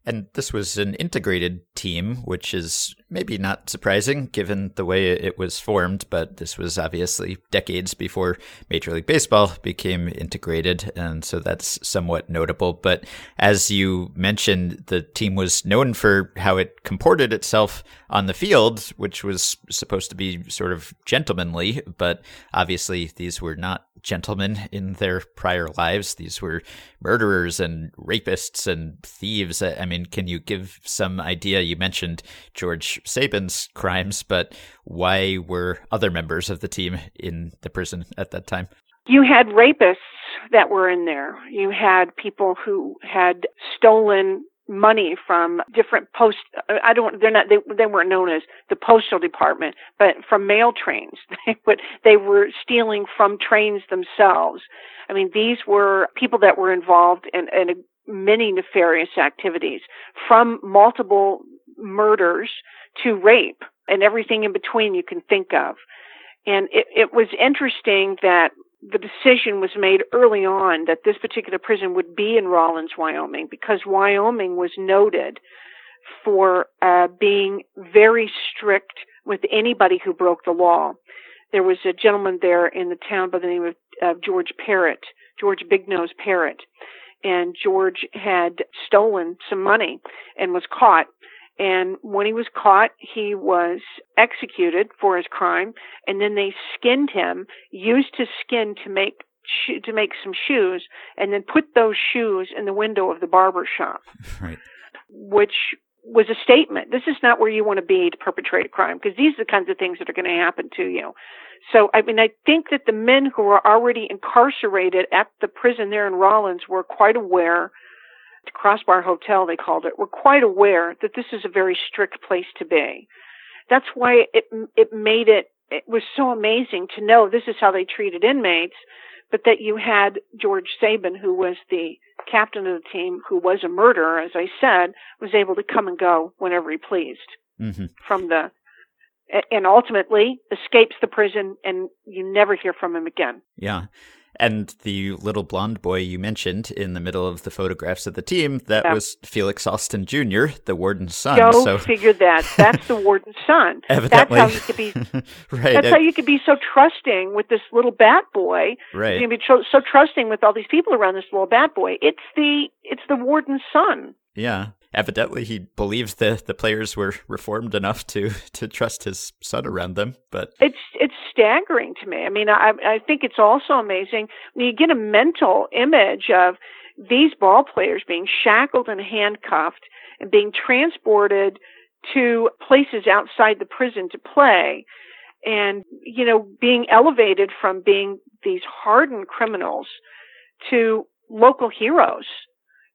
And this was an integrated team, which is maybe not surprising given the way it was formed, but this was obviously decades before Major League Baseball became integrated, and so that's somewhat notable. But as you mentioned, the team was known for how it comported itself on the field, which was supposed to be sort of gentlemanly, but obviously these were not gentlemen in their prior lives. These were murderers and rapists and thieves. I mean, can you give some idea? You mentioned George Saban's crimes, but why were other members of the team in the prison at that time? You had rapists that were in there. You had people who had stolen money from different post I don't they're not they they weren't known as the postal department but from mail trains <laughs> they would they were stealing from trains themselves I mean these were people that were involved in, in many nefarious activities from multiple murders to rape and everything in between you can think of and it, it was interesting that the decision was made early on that this particular prison would be in Rawlins, Wyoming, because Wyoming was noted for uh, being very strict with anybody who broke the law. There was a gentleman there in the town by the name of uh, George Parrott, George Big Nose Parrott, and George had stolen some money and was caught and when he was caught, he was executed for his crime, and then they skinned him, used his skin to make to make some shoes, and then put those shoes in the window of the barber shop. <laughs> Right. Which was a statement. This is not where you want to be to perpetrate a crime because these are the kinds of things that are going to happen to you. So, I mean, I think that the men who were already incarcerated at the prison there in Rawlins were quite aware the Crossbar Hotel, they called it, were quite aware that this is a very strict place to be. That's why it it made it it was so amazing to know this is how they treated inmates, but that you had George Saban, who was the captain of the team, who was a murderer, as I said, was able to come and go whenever he pleased mm-hmm. from the and ultimately escapes the prison and you never hear from him again. Yeah. And the little blonde boy you mentioned in the middle of the photographs of the team, that yeah. was Felix Alston Jr., the warden's son. Go so figure that. That's the warden's son. Evidently. <laughs> That's how you could be <laughs> right. That's how you could be so trusting with this little bat boy. Right. You can be so, so trusting with all these people around this little bat boy. It's the it's the warden's son. Yeah evidently he believes the the players were reformed enough to to trust his son around them. But it's it's staggering to me. I mean, I I think it's also amazing when you get a mental image of these ball players being shackled and handcuffed and being transported to places outside the prison to play and you know being elevated from being these hardened criminals to local heroes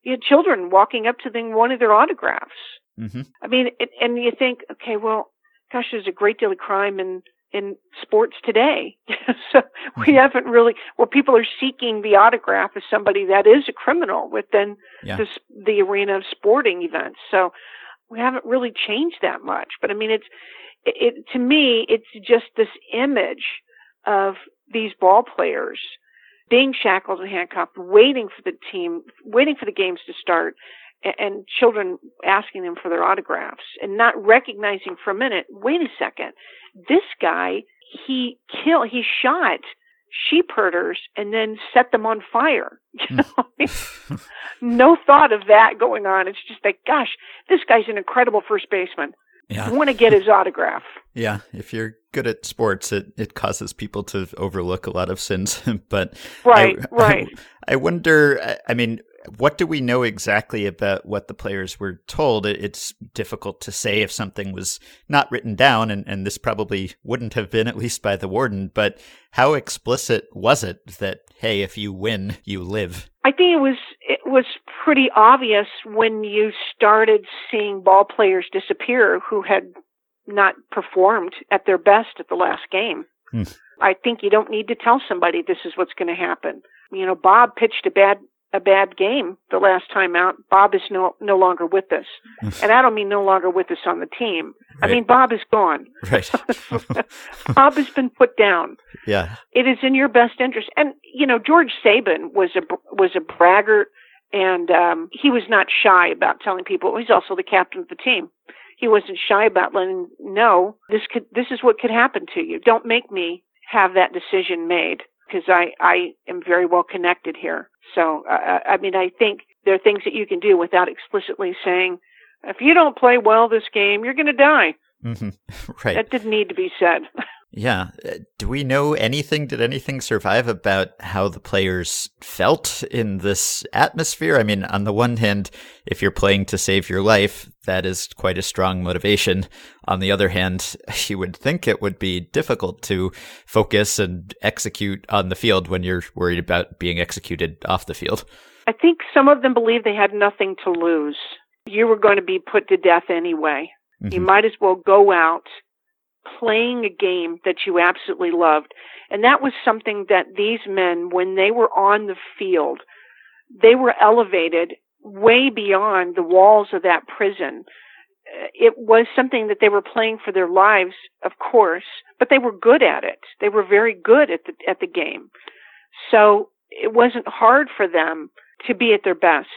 you had children walking up to them wanting their autographs. Mm-hmm. I mean, it, and you think, okay, well, gosh, there's a great deal of crime in in sports today. <laughs> so we mm-hmm. haven't really, well, people are seeking the autograph of somebody that is a criminal within yeah. this, the arena of sporting events. So we haven't really changed that much. But I mean, it's, it, it to me, it's just this image of these ball players being shackled and handcuffed, waiting for the team, waiting for the games to start, and, and children asking them for their autographs and not recognizing for a minute, wait a second, this guy, he killed, he shot sheep herders and then set them on fire. <laughs> You know, <laughs> no thought of that going on. It's just like, gosh, this guy's an incredible first baseman. Yeah. I want to get his autograph. Yeah, if you're good at sports, it, it causes people to overlook a lot of sins. <laughs> but right, <laughs> I, right. I, I wonder. I mean, what do we know exactly about what the players were told? It's difficult to say if something was not written down, and, and this probably wouldn't have been, at least by the warden. But how explicit was it that, hey, if you win, you live? I think it was it was pretty obvious when you started seeing ball players disappear who had not performed at their best at the last game. Hmm. I think you don't need to tell somebody this is what's going to happen. You know, Bob pitched a bad a bad game the last time out. Bob is no no longer with us, and I don't mean no longer with us on the team. Right. I mean Bob is gone. Right. <laughs> Bob has been put down. yeah. It is in your best interest. And you know, George Saban was a was a braggart, and um, he was not shy about telling people. He's also the captain of the team. He wasn't shy about letting know this could this is what could happen to you. Don't make me have that decision made because I I am very well connected here. So uh, I mean, I think there are things that you can do without explicitly saying, if you don't play well this game, you're going to die. hmm <laughs> Right. That didn't need to be said. <laughs> Yeah. Uh, Do we know anything? Did anything survive about how the players felt in this atmosphere? I mean, on the one hand, if you're playing to save your life, that is quite a strong motivation. On the other hand, <laughs> you would think it would be difficult to focus and execute on the field when you're worried about being executed off the field. I think some of them believed they had nothing to lose. You were going to be put to death anyway. You Mhm. might as well go out playing a game that you absolutely loved. And that was something that these men, when they were on the field, they were elevated way beyond the walls of that prison. It was something that they were playing for their lives, of course, but they were good at it. They were very good at the, at the game. So it wasn't hard for them to be at their best.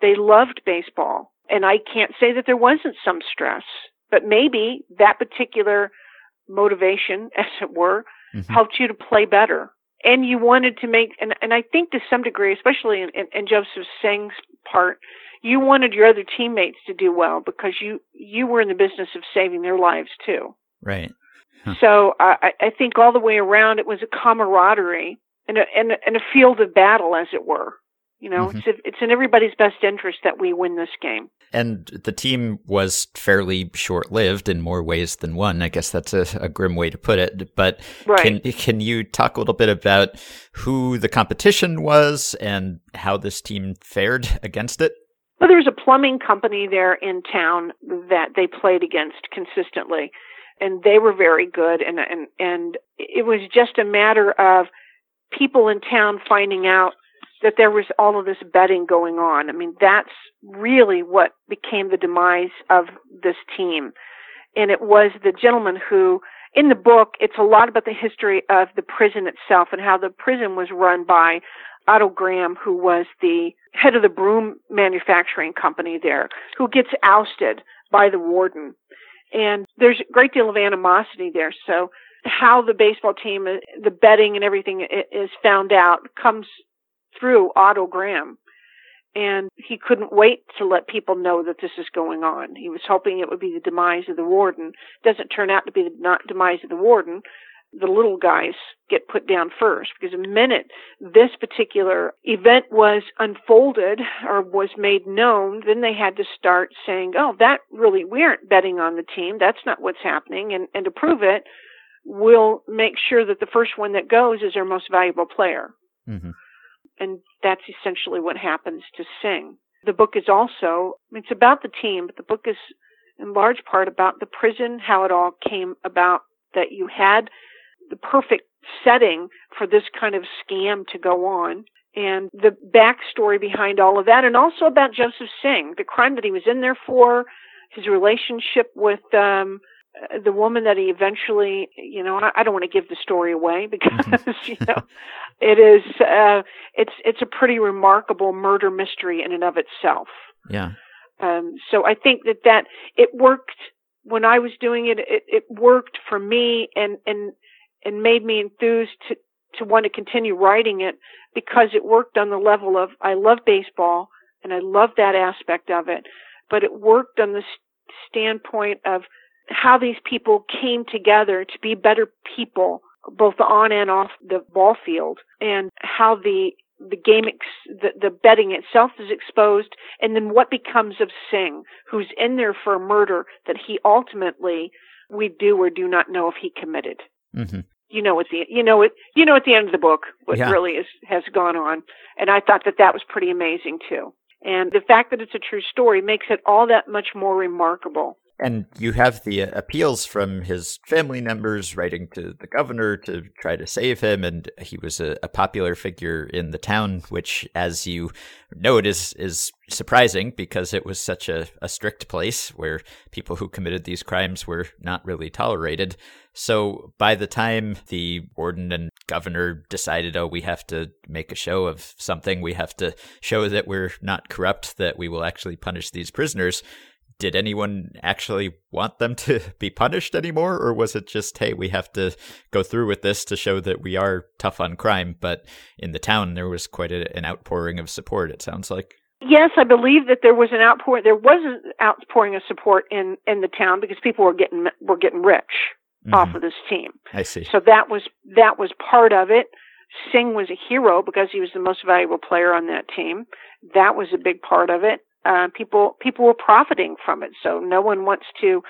They loved baseball. And I can't say that there wasn't some stress, but maybe that particular motivation, <laughs> as it were, Mhm. helped you to play better. And you wanted to make, and, and I think to some degree, especially in, in, in Joseph Seng's part, you wanted your other teammates to do well because you, you were in the business of saving their lives too. Right. Huh. So I, I think all the way around it was a camaraderie and a, and a, and a field of battle, as it were. You know, Mhm. it's it's in everybody's best interest that we win this game. And the team was fairly short lived in more ways than one. I guess that's a, a grim way to put it. But Right. can can you talk a little bit about who the competition was and how this team fared against it? Well, there was a plumbing company there in town that they played against consistently, and they were very good. And and and it was just a matter of people in town finding out that there was all of this betting going on. I mean, that's really what became the demise of this team. And it was the gentleman who, in the book, it's a lot about the history of the prison itself and how the prison was run by Otto Gramm, who was the head of the broom manufacturing company there, who gets ousted by the warden. And there's a great deal of animosity there. So how the baseball team, the betting and everything is found out comes through Otto Gramm. And he couldn't wait to let people know that this is going on. He was hoping it would be the demise of the warden. Doesn't turn out to be the not demise of the warden. The little guys get put down first because the minute this particular event was unfolded or was made known, then they had to start saying, "Oh, that really we aren't betting on the team. That's not what's happening." And and to prove it, we'll make sure that the first one that goes is our most valuable player hmm and that's essentially what happens to Seng. The book is also, it's about the team, but the book is in large part about the prison, how it all came about, that you had the perfect setting for this kind of scam to go on, and the backstory behind all of that, and also about Joseph Seng, the crime that he was in there for, his relationship with um, the woman that he eventually, you know, I, don't want to give the story away because, <laughs> you know, it is, uh, it's, it's a pretty remarkable murder mystery in and of itself. Yeah. Um, so I think that that it worked when I was doing it. It, it worked for me and and and made me enthused to to want to continue writing it because it worked on the level of I love baseball and I love that aspect of it, but it worked on the standpoint of how these people came together to be better people, both on and off the ball field, and how the the game, ex- the, the betting itself is exposed, and then what becomes of Seng, who's in there for a murder that he ultimately, we do or do not know if he committed. Mm-hmm. You know at the you know it you know at the end of the book what Yeah. really is has gone on, and I thought that that was pretty amazing too. And the fact that it's a true story makes it all that much more remarkable. And you have the uh, appeals from his family members writing to the governor to try to save him, and he was a, a popular figure in the town, which, as you note, is is surprising because it was such a, a strict place where people who committed these crimes were not really tolerated. So by the time the warden and governor decided, oh, we have to make a show of something, we have to show that we're not corrupt, that we will actually punish these prisoners did anyone actually want them to <laughs> be punished anymore or was it just hey we have to go through with this to show that we are tough on crime but in the town there was quite a, an outpouring of support it sounds like Yes, I believe that there was an outpouring. There was an outpouring of support in in the town because people were getting were getting rich off Mhm. of this team. i see So that was that was part of it. Seng was a hero because he was the most valuable player on that team. That was a big part of it. Uh, people people were profiting from it, so no one wants to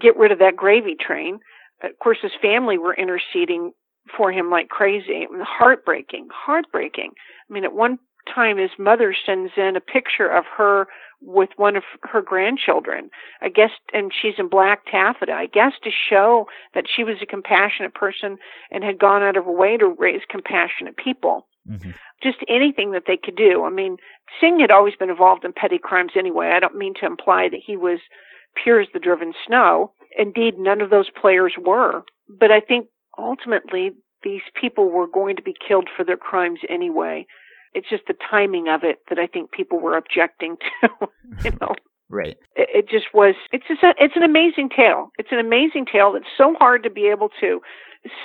get rid of that gravy train. Of course, his family were interceding for him like crazy. Heartbreaking, heartbreaking. I mean, at one time, his mother sends in a picture of her with one of her grandchildren. I guess, and she's in black taffeta. I guess to show that she was a compassionate person and had gone out of her way to raise compassionate people. Mhm. Just anything that they could do. I mean, Seng had always been involved in petty crimes anyway. I don't mean to imply that he was pure as the driven snow. Indeed, none of those players were. But I think ultimately these people were going to be killed for their crimes anyway. It's just the timing of it that I think people were objecting <laughs> to. you <laughs> know, right it, it just was. It's just a, it's an amazing tale. It's an amazing tale that's so hard to be able to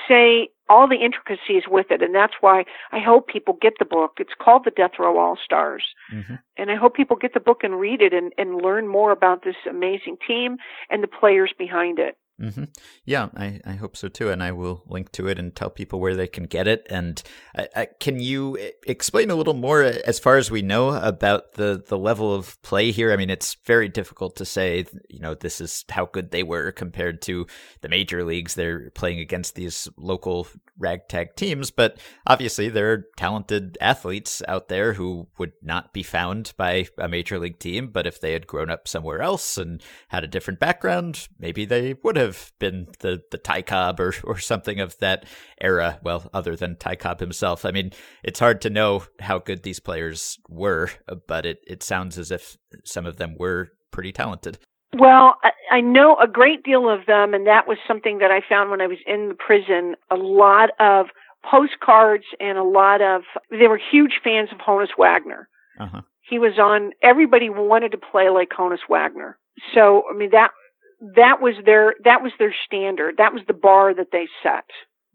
say all the intricacies with it, and that's why I hope people get the book. It's called The Death Row All Stars, hmm and I hope people get the book and read it and, and learn more about this amazing team and the players behind it. Hmm Yeah, I, I hope so too, and I will link to it and tell people where they can get it. And I, I, can you e- explain a little more, uh, as far as we know, about the the level of play here? I mean, it's very difficult to say. You know, this is how good they were compared to the major leagues. They're playing against these local ragtag teams, but obviously there are talented athletes out there who would not be found by a major league team. But if they had grown up somewhere else and had a different background, maybe they would have been the the Ty Cobb or or something of that era. Well, other than Ty Cobb himself, I mean, it's hard to know how good these players were, but it it sounds as if some of them were pretty talented. Well, I, I know a great deal of them, and that was something that I found when I was in the prison. A lot of postcards and a lot of they were huge fans of Honus Wagner. Uh huh. He was on. Everybody wanted to play like Honus Wagner. So I mean that that was their that was their standard. That was the bar that they set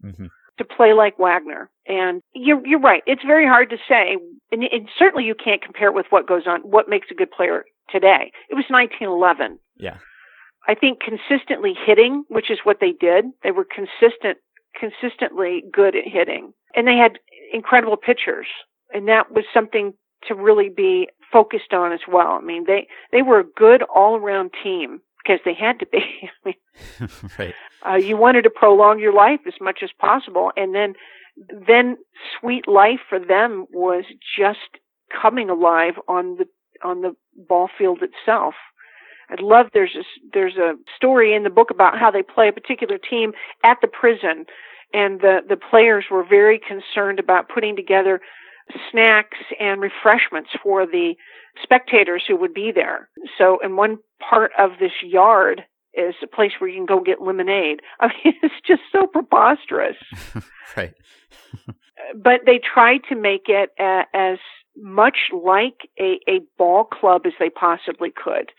hmm to play like Wagner. And you're you're right. It's very hard to say, and, and certainly you can't compare it with what goes on. What makes a good player today? It was 1911. Yeah. I think consistently hitting, which is what they did. They were consistent, consistently good at hitting, and they had incredible pitchers, and that was something to really be focused on as well. I mean, they they were a good all around team because they had to be. <laughs> I mean, <laughs> right. uh, you wanted to prolong your life as much as possible, and then then sweet life for them was just coming alive on the on the ball field itself. I'd love there's a there's a story in the book about how they play a particular team at the prison, and the the players were very concerned about putting together snacks and refreshments for the spectators who would be there. So in one part of this yard is a place where you can go get lemonade. <laughs> I mean, it's just so preposterous. <laughs> right. <laughs> But they tried to make it a, as much like a, a ball club as they possibly could.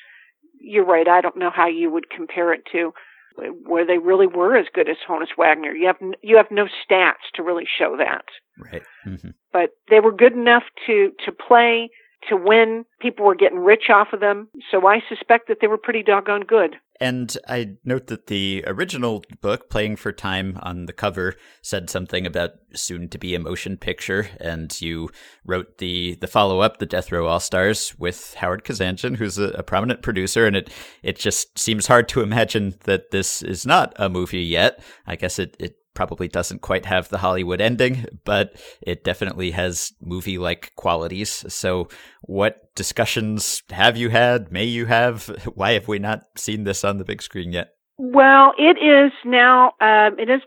You're right. I don't know how you would compare it to where they really were as good as Honus Wagner. You have you have no stats to really show that. Right. Mm-hmm. But they were good enough to to play to win. People were getting rich off of them, so I suspect that they were pretty doggone good. And I note that the original book, Playing for Time, on the cover said something about soon to be a motion picture, and you wrote the, the follow up, The Death Row All Stars, with Howard Kazanjian, who's a, a, prominent producer, and it, it just seems hard to imagine that this is not a movie yet. I guess it, it probably doesn't quite have the Hollywood ending, but it definitely has movie like qualities. So, what discussions have you had? May you have? <laughs> Why have we not seen this on the big screen yet? Well, it is now. Um, it is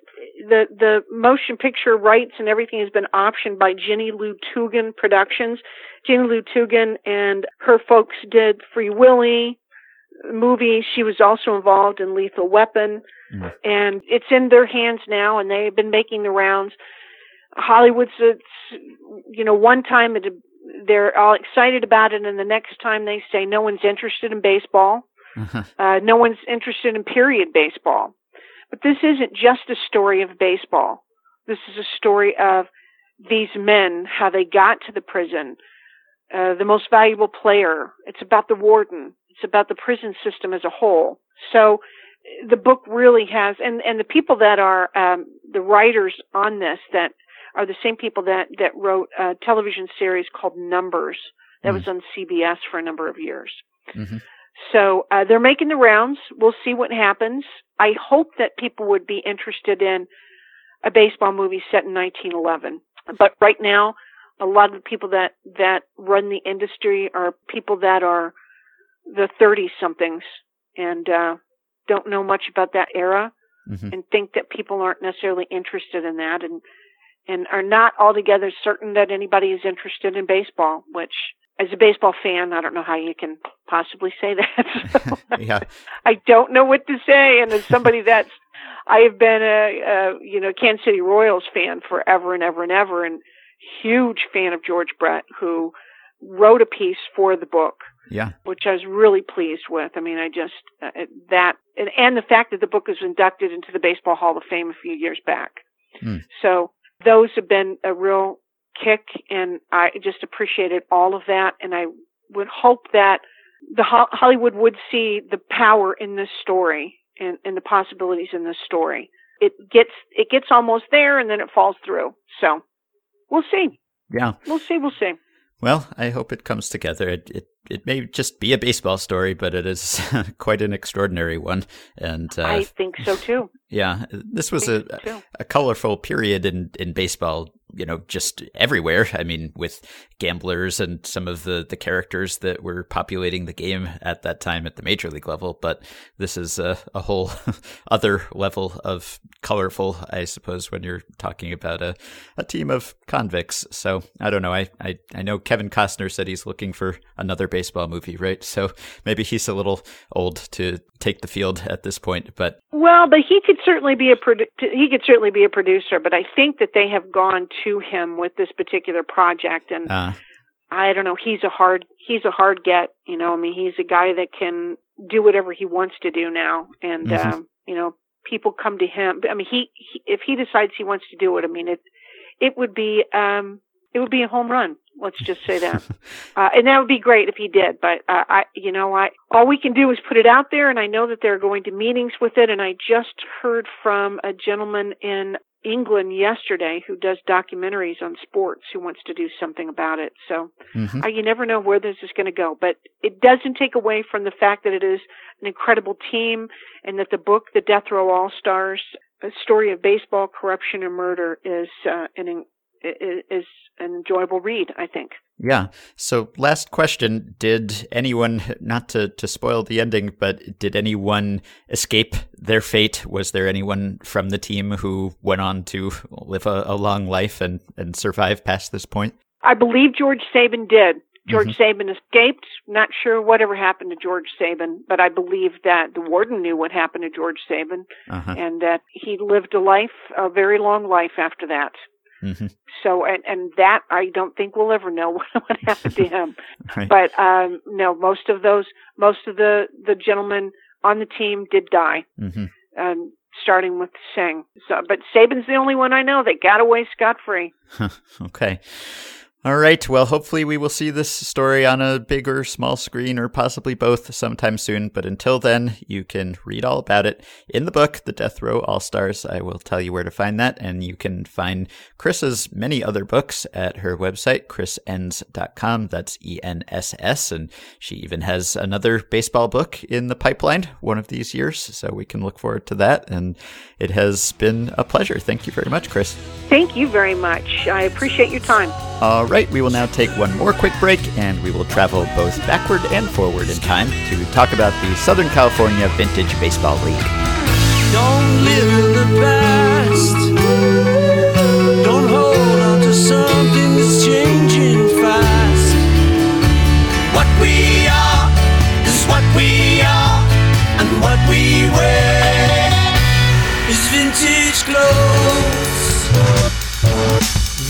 the the motion picture rights and everything has been optioned by Jennie Lew Tugend Productions. Jennie Lew Tugend and her folks did Free Willy movie. She was also involved in Lethal Weapon. Mm. And it's in their hands now, and they've been making the rounds. Hollywood's, it's, you know, one time it, they're all excited about it, and the next time they say no one's interested in baseball. Uh-huh. Uh, no one's interested in period baseball. But this isn't just a story of baseball. This is a story of these men, how they got to the prison, uh, the most valuable player. It's about the warden. It's about the prison system as a whole. So the book really has, and, and the people that are um, the writers on this that are the same people that, that wrote a television series called Numbers that mm-hmm. was on CBS for a number of years. Mm-hmm. So uh, they're making the rounds. We'll see what happens. I hope that people would be interested in a baseball movie set in 1911. But right now, a lot of the people that that run the industry are people that are the 30 somethings and uh, don't know much about that era mm-hmm. and think that people aren't necessarily interested in that and and are not altogether certain that anybody is interested in baseball, which as a baseball fan, I don't know how you can possibly say that. <laughs> So <laughs> yeah. I don't know what to say. And as somebody that's, I have been a, a, you know, Kansas City Royals fan forever and ever and ever and huge fan of George Brett who wrote a piece for the book yeah. Which I was really pleased with. I mean, I just, uh, that, and, and, the fact that the book was inducted into the Baseball Hall of Fame a few years back. Mm. So those have been a real kick and I just appreciated all of that. And I would hope that the Ho- Hollywood would see the power in this story and, and the possibilities in this story. It gets, it gets almost there and then it falls through. So we'll see. Yeah. We'll see. We'll see. Well, I hope it comes together. It, it it may just be a baseball story, but it is <laughs> quite an extraordinary one. And uh, I think so too. Yeah, this was a, so a colorful period in in baseball you know, just everywhere. I mean, with gamblers and some of the, the characters that were populating the game at that time at the major league level. But this is a, a whole <laughs> other level of colorful, I suppose, when you're talking about a, a team of convicts. So I don't know. I, I, I know Kevin Costner said he's looking for another baseball movie, right? So maybe he's a little old to take the field at this point, but well, but he could certainly be a produ- he could certainly be a producer. But I think that they have gone to him with this particular project, and uh. I don't know. He's a hard he's a hard get. You know, I mean, he's a guy that can do whatever he wants to do now, and mm-hmm. um, you know, people come to him. I mean, he, he if he decides he wants to do it, I mean, it it would be um it would be a home run. Let's just say that, <laughs> uh, and that would be great if he did. But uh, I, you know, I all we can do is put it out there, and I know that they're going to meetings with it. And I just heard from a gentleman in England yesterday who does documentaries on sports who wants to do something about it. So mm-hmm. uh, you never know where this is going to go, but it doesn't take away from the fact that it is an incredible team and that the book, The Death Row All Stars, a story of baseball, corruption, and murder is uh, an is an enjoyable read, I think. Yeah. So, last question: Did anyone, <laughs> not to to spoil the ending, but did anyone escape their fate? Was there anyone from the team who went on to live a, a long life and and survive past this point? I believe George Saban did. George mm-hmm. Saban escaped. Not sure whatever happened to George Saban, but I believe that the warden knew what happened to George Saban, uh-huh. and that he lived a life, a very long life after that. Mm-hmm. So, and, and that I don't think we'll ever know what, <laughs> what happened to him. <laughs> right. But, um, no, most of those, most of the, the gentlemen on the team did die. Mm-hmm. and starting with Seng. So, but Saban's the only one I know that got away scot free. <laughs> okay. All right. Well, hopefully we will see this story on a big or small screen or possibly both sometime soon. But until then, you can read all about it in the book, The Death Row All Stars. I will tell you where to find that. And you can find Chris's many other books at her website, chrisenss.com. That's E N S S. And she even has another baseball book in the pipeline one of these years. So we can look forward to that. And it has been a pleasure. Thank you very much, Chris. Thank you very much. I appreciate your time. All right we will now take one more quick break and we will travel both backward and forward in time to talk about the Southern California Vintage Baseball League. Don't live in the past. Don't hold on to something that's changing fast. What we are is what we are, and what we wear is vintage clothes.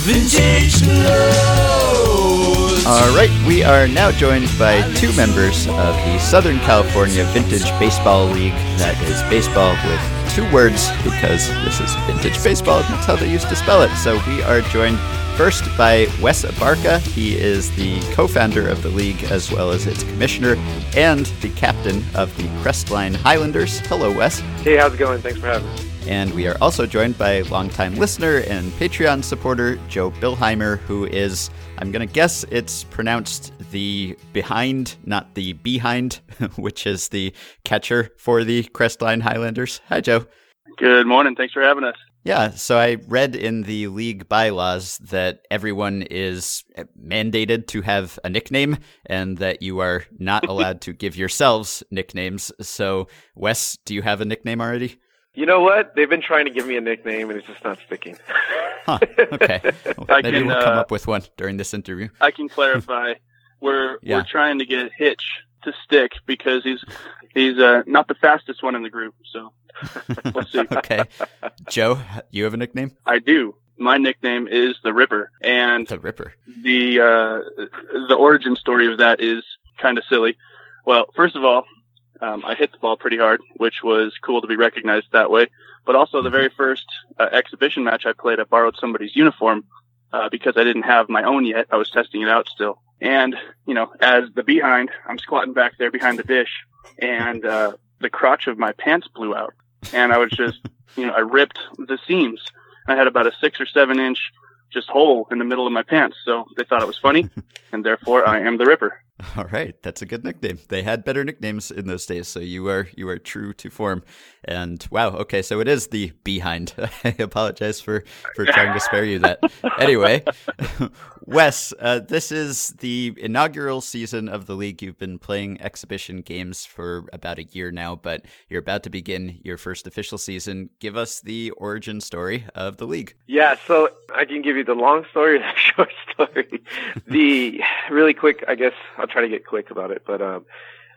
Vintage Clothes. All right, we are now joined by two members of the Southern California Vintage Baseball League. That is baseball with two words because this is vintage baseball. That's how they used to spell it. So we are joined first by Wes Abarca. He is the co founder of the league as well as its commissioner and the captain of the Crestline Highlanders. Hello, Wes. Hey, how's it going? Thanks for having me. And we are also joined by longtime listener and Patreon supporter Joe Billheimer, who is, I'm going to guess it's pronounced the behind, not the behind, <laughs> which is the catcher for the Crestline Highlanders. Hi, Joe. Good morning. Thanks for having us. Yeah, so I read in the league bylaws that everyone is mandated to have a nickname and that you are not <laughs> allowed to give yourselves nicknames. So, Wes, do you have a nickname already? You know what? They've been trying to give me a nickname, and it's just not sticking. huh. Okay. <laughs> Well, maybe can, we'll come uh, up with one during this interview. I can clarify. <laughs> we're yeah. we're trying to get Hitch to stick because he's he's uh, not the fastest one in the group. So <laughs> we'll see. okay. Joe, you have a nickname? I do. My nickname is the Ripper, and the Ripper. The uh, the origin story of that is kind of silly. Well, first of all, um, I hit the ball pretty hard, which was cool to be recognized that way. But also the very first uh, exhibition match I played, I borrowed somebody's uniform uh, because I didn't have my own yet. I was testing it out still. And, you know, as the behind, I'm squatting back there behind the dish and, uh, the crotch of my pants blew out. And I was just, you know, I ripped the seams. I had about a six or seven inch just hole in the middle of my pants. So they thought it was funny. and therefore I am the Ripper. <laughs> All right, that's a good nickname. They had better nicknames in those days, so you are you are true to form. And wow, okay, so it is the behind. <laughs> I apologize for for trying to spare you that. Anyway, <laughs> Wes, uh, this is the inaugural season of the league. You've been playing exhibition games for about a year now, but you're about to begin your first official season. Give us the origin story of the league. Yeah, so I can give you the long story or <laughs> the short story. the really quick, I guess I'll try to get quick about it, but um,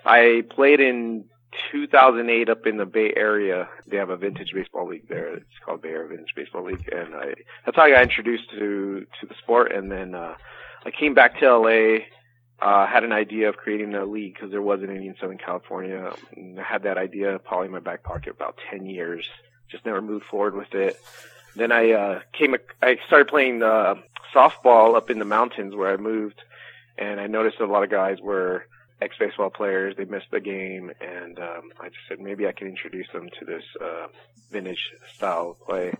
I played in 2008 up in the Bay Area. They have a vintage baseball league there. It's called Bay Area Vintage Baseball League, and I that's how I got introduced to to the sport. And then uh, I came back to LA. Uh, had an idea of creating a league because there wasn't any in Southern California. And I had that idea probably in my back pocket about 10 years. Just never moved forward with it. Then I uh, came. I started playing uh, softball up in the mountains where I moved, and I noticed a lot of guys were ex baseball players. They missed the game, and um, I just said maybe I can introduce them to this uh, vintage style play.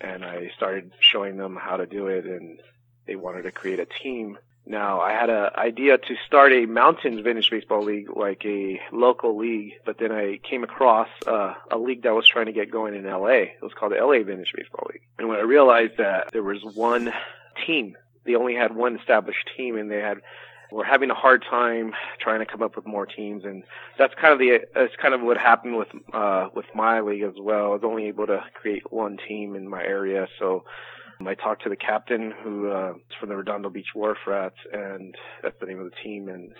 And I started showing them how to do it, and they wanted to create a team. Now I had an idea to start a mountains vintage baseball league, like a local league, but then I came across uh, a league that was trying to get going in LA. It was called the LA Vintage Baseball League. And when I realized that there was one team, they only had one established team, and they had we're having a hard time trying to come up with more teams, and that's kind of the that's kind of what happened with uh, with my league as well. I was only able to create one team in my area, so I talked to the captain who uh, is from the Redondo Beach Wharf Rats, and that's the name of the team, and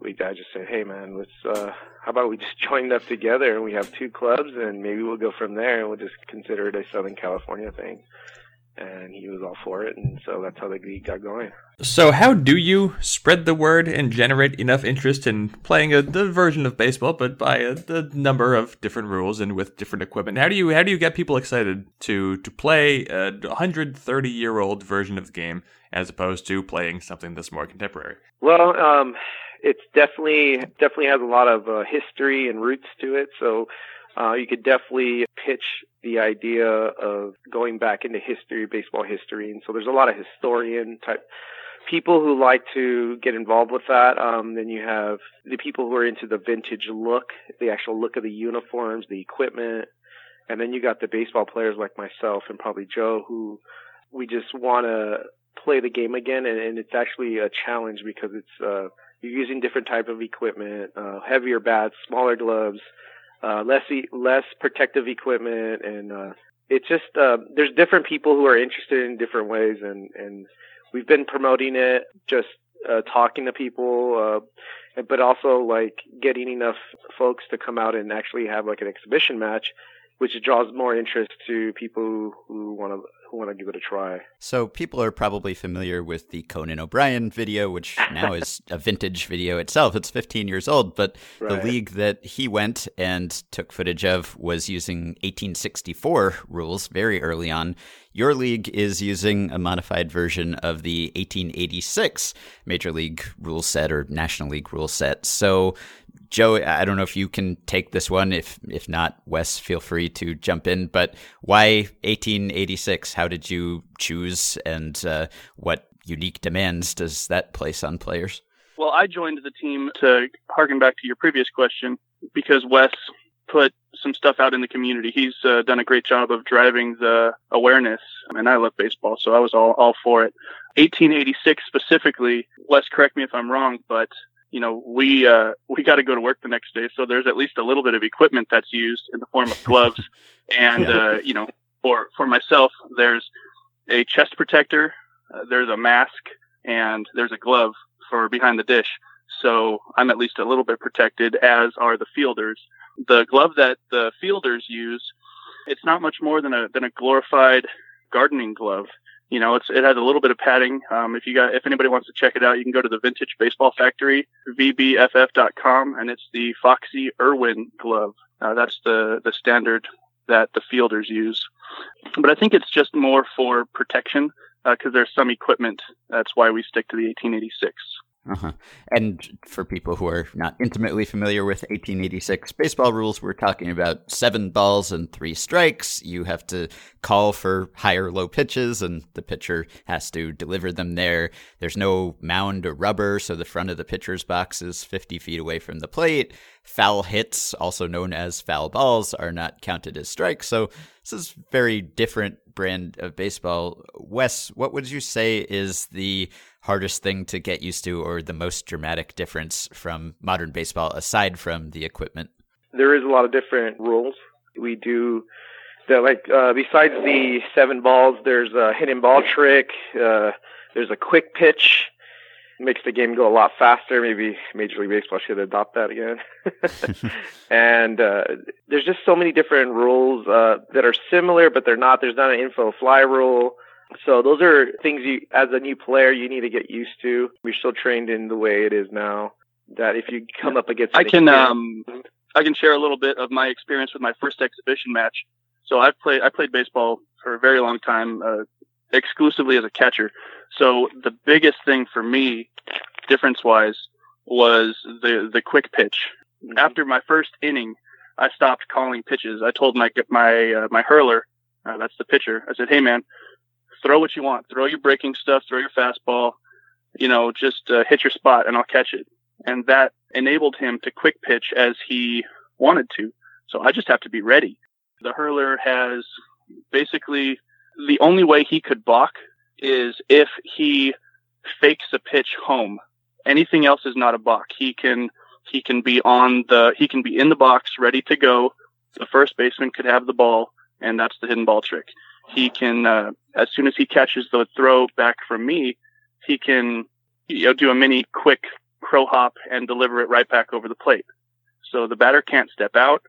we I just said, hey man, let's uh, how about we just <laughs> join up together and we have two clubs, and maybe we'll go from there, and we'll just consider it a Southern California thing. And he was all for it, and so that's how the league got going. So, how do you spread the word and generate enough interest in playing a the version of baseball, but by a, the number of different rules and with different equipment? How do you how do you get people excited to to play a 130 year old version of the game as opposed to playing something that's more contemporary? Well, um, it's definitely definitely has a lot of uh, history and roots to it. So uh, you could definitely pitch the idea of going back into history, baseball history, and so there's a lot of historian type people who like to get involved with that. Um, then you have the people who are into the vintage look, the actual look of the uniforms, the equipment, and then you got the baseball players like myself and probably Joe who we just want to play the game again, and, and it's actually a challenge because it's uh, you're using different type of equipment, uh, heavier bats, smaller gloves, uh, less e- less protective equipment, and uh, it's just uh, there's different people who are interested in different ways, and and we've been promoting it, just uh, talking to people, uh, but also like getting enough folks to come out and actually have like an exhibition match, which draws more interest to people who, want to want to give it a try. So people are probably familiar with the Conan O'Brien video, which <laughs> now is a vintage video itself. It's 15 years old, but Right. the league that he went and took footage of was using 1864 rules very early on. Your league is using a modified version of the 1886 Major League rule set or National League rule set. So Joe, I don't know if you can take this one. If if not, Wes, feel free to jump in. But why 1886? How did you choose, and uh, what unique demands does that place on players? Well, I joined the team to harken back to your previous question because Wes put some stuff out in the community. He's uh, done a great job of driving the awareness, and I love baseball, so I was all, all for it. 1886 specifically, Wes, correct me if I'm wrong, but you know, we uh, we got to go to work the next day, so there's at least a little bit of equipment that's used in the form of gloves, <laughs> and uh, you know, for for myself, there's a chest protector, uh, there's a mask, and there's a glove for behind the dish. So I'm at least a little bit protected, as are the fielders. The glove that the fielders use, it's not much more than a than a glorified gardening glove. You know, it's it has a little bit of padding. Um, if you got if anybody wants to check it out, you can go to the Vintage Baseball Factory, vbff.com, and it's the Foxy Irwin glove. Uh, that's the the standard that the fielders use. But I think it's just more for protection because there's some equipment. That's why we stick to the 1886. Uh-huh. And for people who are not intimately familiar with 1886 baseball rules, we're talking about seven balls and three strikes. You have to call for high or low pitches, and the pitcher has to deliver them there. There's no mound or rubber, so the front of the pitcher's box is 50 feet away from the plate. Foul hits, also known as foul balls, are not counted as strikes. So this is very different brand of baseball. Wes, what would you say is the hardest thing to get used to or the most dramatic difference from modern baseball aside from the equipment? there is a lot of different rules. We do that like uh, besides the seven balls, there's a hidden ball trick. Uh, there's a quick pitch. Makes the game go a lot faster. Maybe Major League Baseball should adopt that again. <laughs> and uh, there's just so many different rules uh, that are similar, but they're not. There's not an infield fly rule. So those are things you, as a new player, you need to get used to. We're still trained in the way it is now. That if you come up against, I can um I can share a little bit of my experience with my first exhibition match. So I've played I played baseball for a very long time, uh, exclusively as a catcher. So the biggest thing for me, difference wise, was the the quick pitch. After my first inning, I stopped calling pitches. I told my my uh, my hurler, uh, that's the pitcher. I said, "Hey man, throw what you want. Throw your breaking stuff. Throw your fastball. You know, just uh, hit your spot, and I'll catch it." And that enabled him to quick pitch as he wanted to. So I just have to be ready. The hurler has basically the only way he could balk is if he fakes a pitch home. Anything else is not a balk. He can he can be on the he can be in the box ready to go. The first baseman could have the ball, and that's the hidden ball trick. He can uh, as soon as he catches the throw back from me, he can you know do a mini quick crow hop and deliver it right back over the plate. So the batter can't step out.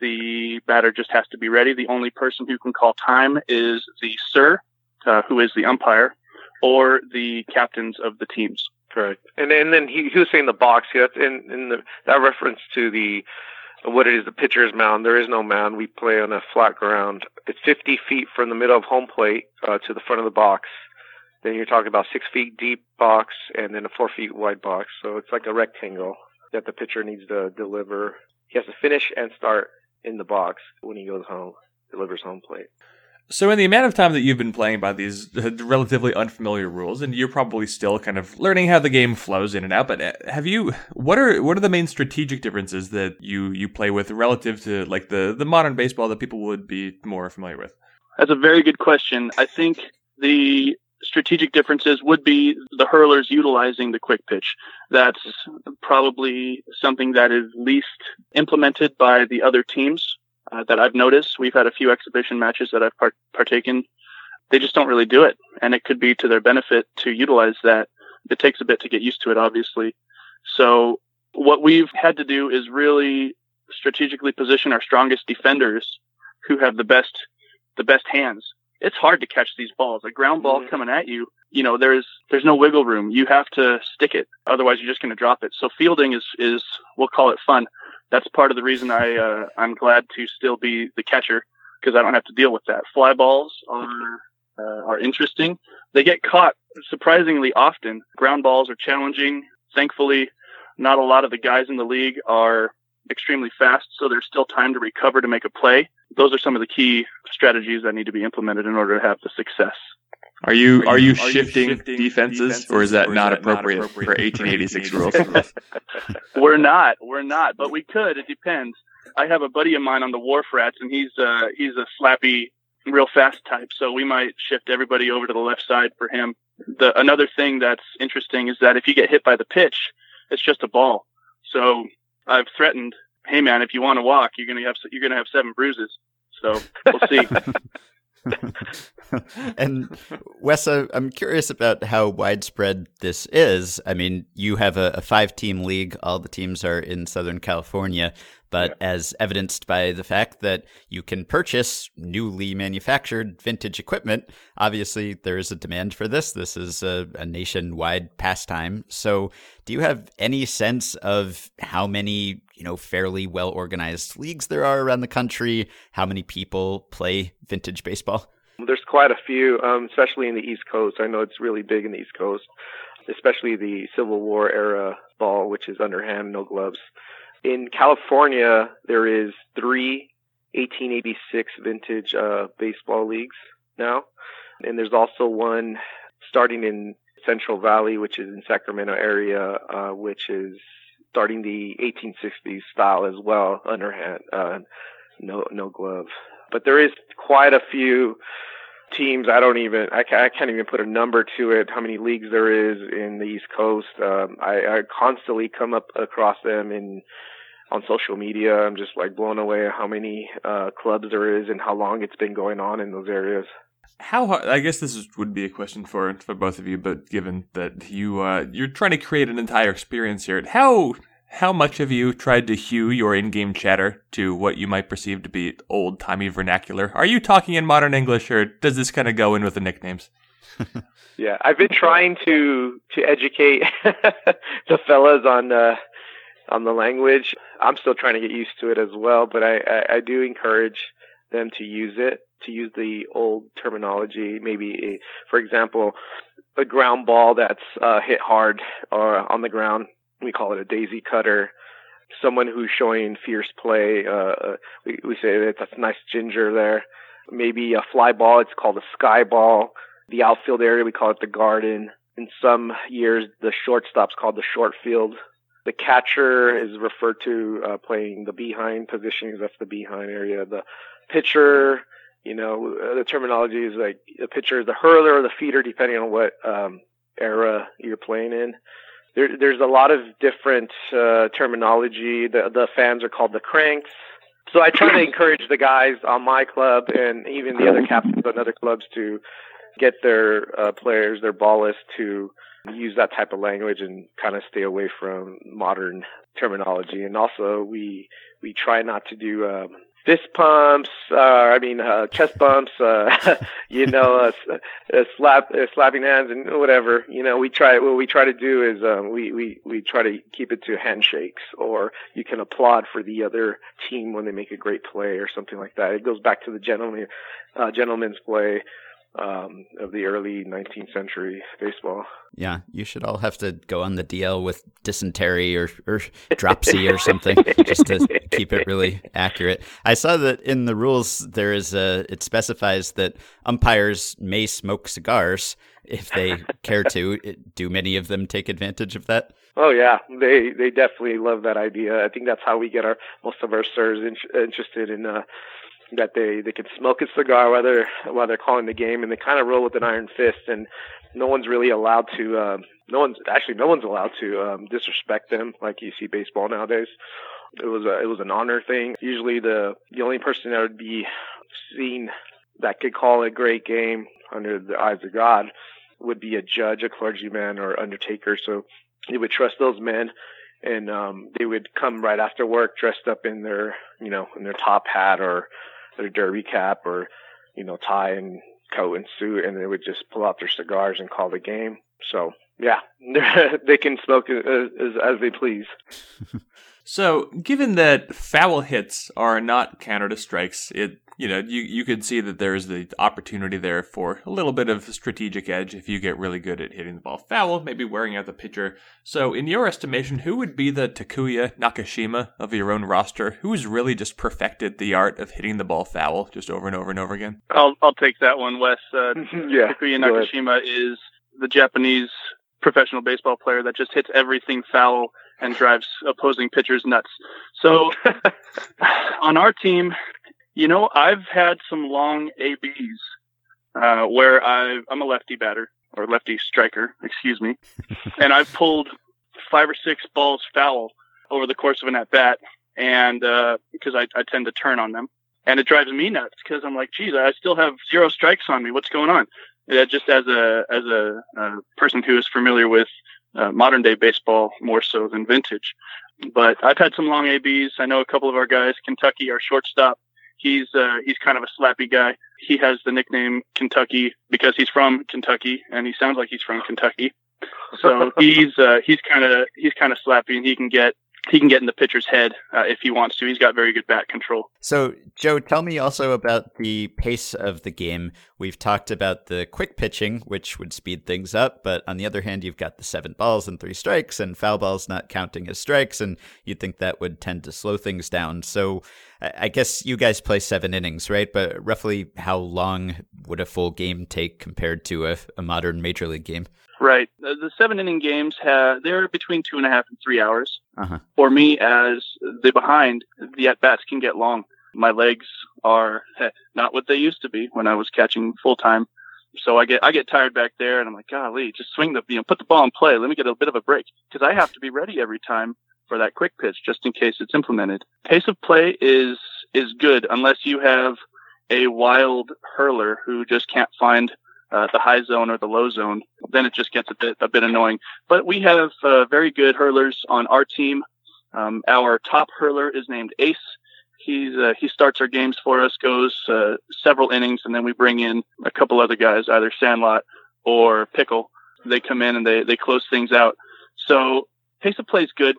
The batter just has to be ready. The only person who can call time is the sir, uh, who is the umpire, or the captains of the teams. Correct. And and then he, he was saying the box. Yeah, in in the that reference to the what it is the pitcher's mound. There is no mound. We play on a flat ground. It's 50 feet from the middle of home plate uh, to the front of the box. Then you're talking about six feet deep box and then a four feet wide box. So it's like a rectangle that the pitcher needs to deliver. He has to finish and start in the box when he goes home, delivers home plate. So, in the amount of time that you've been playing by these <laughs> relatively unfamiliar rules, and you're probably still kind of learning how the game flows in and out, but uh, have you? What are what are the main strategic differences that you you play with relative to like the the modern baseball that people would be more familiar with? That's a very good question. I think the strategic differences would be the hurlers utilizing the quick pitch. That's probably something that is least implemented by the other teams uh, that I've noticed. We've had a few exhibition matches that I've part- partaken. They just don't really do it, and it could be to their benefit to utilize that. It takes a bit to get used to it, obviously. So what we've had to do is really strategically position our strongest defenders who have the best the best hands. It's hard to catch these balls. A ground ball Mhm. coming at you, you know, there's there's no wiggle room. You have to stick it. Otherwise you're just going to drop it. So fielding is is we'll call it fun. That's part of the reason I uh, I'm glad to still be the catcher because I don't have to deal with that. Fly balls are uh, are interesting. They get caught surprisingly often. Ground balls are challenging. Thankfully, not a lot of the guys in the league are extremely fast, so there's still time to recover to make a play. Those are some of the key strategies that need to be implemented in order to have the success. Are you are you shifting, defenses, or is that not appropriate for 1886 rules? <laughs> We're not. We're not. But we could. It depends. I have a buddy of mine on the Wharf Rats, and he's uh he's a slappy, real fast type. So we might shift everybody over to the left side for him. The another thing that's interesting is that if you get hit by the pitch, it's just a ball. So I've threatened, hey man, if you want to walk, you're gonna have you're gonna have seven bruises. So we'll see. <laughs> <laughs> and Wes, I'm curious about how widespread this is. I mean, you have a, a five team league, all the teams are in Southern California, but as evidenced by the fact that you can purchase newly manufactured vintage equipment, obviously there is a demand for this. This is a, a nationwide pastime. So, do you have any sense of how many, you know, fairly well organized leagues there are around the country? How many people play vintage baseball? There's quite a few, um, especially in the East Coast. I know it's really big in the East Coast, especially the Civil War era ball, which is underhand, no gloves. In California, there is three 1886 vintage uh, baseball leagues now, and there's also one starting in Central Valley, which is in Sacramento area, uh, which is starting the 1860s style as well, underhand, uh, no no glove. But there is quite a few teams. I don't even I, ca- I can't even put a number to it. How many leagues there is in the East Coast? Um, I, I constantly come up across them in on social media. I'm just like blown away how many uh, clubs there is and how long it's been going on in those areas. How hard, I guess this is, would be a question for for both of you, but given that you uh, you're trying to create an entire experience here, how how much have you tried to hew your in-game chatter to what you might perceive to be old-timey vernacular? Are you talking in modern English, or does this kind of go in with the nicknames? <laughs> Yeah, I've been trying to to educate <laughs> the fellas on uh, on the language. I'm still trying to get used to it as well, but I, I, I do encourage them to use it, to use the old terminology. Maybe, for example, a ground ball that's uh, hit hard or on the ground, we call it a daisy cutter. Someone who's showing fierce play, uh, we, we say that's a nice ginger there. Maybe a fly ball, it's called a sky ball. The outfield area, we call it the garden. In some years, the shortstop's called the short field. The catcher is referred to uh, playing the behind position because that's the behind area. The pitcher, you know, uh, the terminology is like the pitcher the hurler the feeder, depending on what um, era you're playing in. There, there's a lot of different uh, terminology. The, the fans are called the cranks. So I try to encourage the guys on my club and even the other captains on other clubs to get their uh, players, their ballists to use that type of language and kind of stay away from modern terminology. And also we we try not to do um, fist pumps, uh, I mean, uh, chest bumps, uh, <laughs> you know, uh, uh, slap, uh, slapping hands and whatever. You know, we try, what we try to do is, um, we, we, we try to keep it to handshakes or you can applaud for the other team when they make a great play or something like that. It goes back to the gentleman, uh, gentleman's play, um, of the early 19th century baseball. Yeah, you should all have to go on the DL with dysentery or, or dropsy or something just to keep it really accurate. I saw that in the rules there is a it specifies that umpires may smoke cigars if they care to. Do many of them take advantage of that? Oh yeah, they they definitely love that idea. I think that's how we get our most of our sirs in, interested in uh, that they they could smoke a cigar while they're while they're calling the game, and they kind of roll with an iron fist, and no one's really allowed to. Uh, no one's actually no one's allowed to um, disrespect them like you see baseball nowadays. It was a it was an honor thing. Usually the the only person that would be seen that could call a great game under the eyes of God would be a judge, a clergyman, or undertaker. So they would trust those men and um they would come right after work dressed up in their you know in their top hat or their derby cap or you know tie and coat and suit and they would just pull out their cigars and call the game. So yeah <laughs> they can smoke as, as, they please. <laughs> So, given that foul hits are not counted as strikes, it you know you you could see that there's the opportunity there for a little bit of strategic edge if you get really good at hitting the ball foul, maybe wearing out the pitcher. So, in your estimation, who would be the Takuya Nakashima of your own roster? Who's really just perfected the art of hitting the ball foul just over and over and over again? I'll I'll take that one, Wes. Uh, <laughs> yeah Takuya. Nakashima is the Japanese professional baseball player that just hits everything foul and drives opposing pitchers nuts. So <laughs> on our team, you know, I've had some long ABs uh, where I, I'm a lefty batter or lefty striker, <laughs> excuse me, <laughs> and I've pulled five or six balls foul over the course of an at bat, and uh, because I, I tend to turn on them, and it drives me nuts because I'm like, geez, I still have zero strikes on me. What's going on? Just as a as a, uh person who is familiar with uh, modern day baseball more so than vintage. But I've had some long ABs. I know a couple of our guys. Kentucky, our shortstop, he's uh, he's kind of a slappy guy. He has the nickname Kentucky because he's from Kentucky and he sounds like he's from Kentucky. So <laughs> he's uh, he's kind of he's kind of slappy and he can get he can get in the pitcher's head uh, if he wants to. He's got very good bat control. So, Joe, tell me also about the pace of the game. We've talked about the quick pitching, which would speed things up, but on the other hand, you've got the seven balls and three strikes, and foul balls not counting as strikes, and you'd think that would tend to slow things down. So, I guess you guys play seven innings, right? But roughly how long would a full game take compared to a, a modern major league game? Right. The, the seven inning games have they're between two and a half and three hours. Uh-huh. For me, as the behind, the at bats can get long. My legs are not what they used to be when I was catching full time. So I get I get tired back there, and I'm like, golly, just swing the you know put the ball in play. Let me get a bit of a break because I have to be ready every time for that quick pitch just in case it's implemented. Pace of play is is good unless you have a wild hurler who just can't find uh, the high zone or the low zone, then it just gets a bit a bit annoying. But we have uh, very good hurlers on our team. Um, our top hurler is named Ace. He's uh, he starts our games for us, goes uh, several innings, and then we bring in a couple other guys, either Sandlot or Pickle. They come in and they they close things out. So pace of play is good,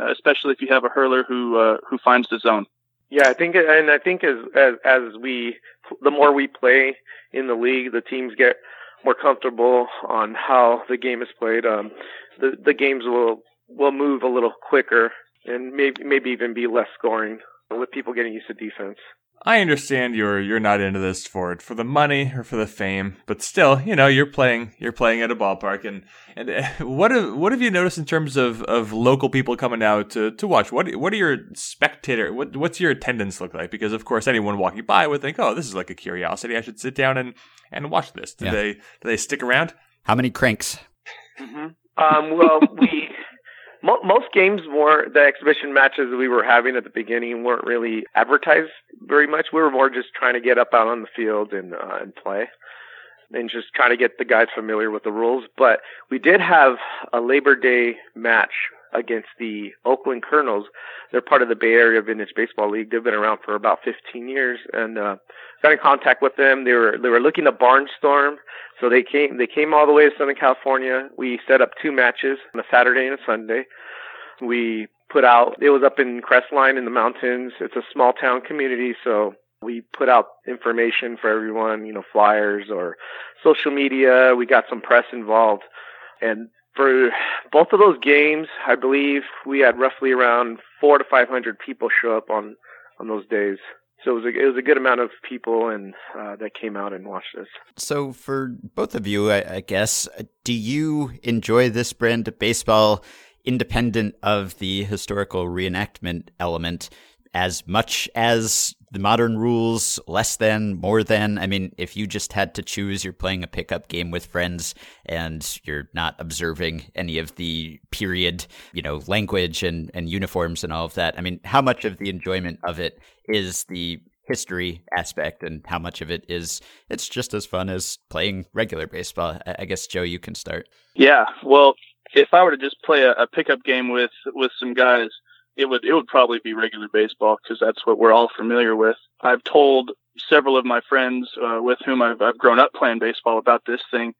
uh, especially if you have a hurler who uh, who finds the zone. Yeah, I think, and I think as as as we, the more we play in the league, the teams get more comfortable on how the game is played. Um, the the games will will move a little quicker and maybe maybe even be less scoring with people getting used to defense. I understand you're you're not into this for for the money or for the fame, but still, you know, you're playing you're playing at a ballpark, and and uh, <laughs> what have what have you noticed in terms of, of local people coming out to, to watch? What what are your spectator what what's your attendance look like? Because of course, anyone walking by would think, oh, this is like a curiosity. I should sit down and, and watch this. Do Yeah. they do they stick around? How many cranks? Um, well, we mo- most games were the exhibition matches we were having at the beginning weren't really advertised very much. We were more just trying to get up out on the field and uh, and play, and just trying to get the guys familiar with the rules. But we did have a Labor Day match against the Oakland Colonels. They're part of the Bay Area Vintage Baseball League. They've been around for about 15 years, and uh, got in contact with them. They were they were looking to barnstorm, so they came they came all the way to Southern California. We set up two matches on a Saturday and a Sunday. We put out it was up in Crestline in the mountains. It's a small town community, so we put out information for everyone, you know, flyers or social media. We got some press involved. And for both of those games, I believe we had roughly around four to 500 people show up on, on those days. So it was a, it was a good amount of people and uh, that came out and watched us. So for both of you, I, I guess, do you enjoy this brand of baseball independent of the historical reenactment element as much as the modern rules, less than, more than. I mean, if you just had to choose, you're playing a pickup game with friends and you're not observing any of the period, you know, language and, and uniforms and all of that. I mean, how much of the enjoyment of it is the history aspect and how much of it is it's just as fun as playing regular baseball? I guess, Joe, you can start. Yeah. Well, if I were to just play a, a pickup game with, with some guys, it would it would probably be regular baseball because that's what we're all familiar with. I've told several of my friends uh, with whom I've, I've grown up playing baseball about this thing,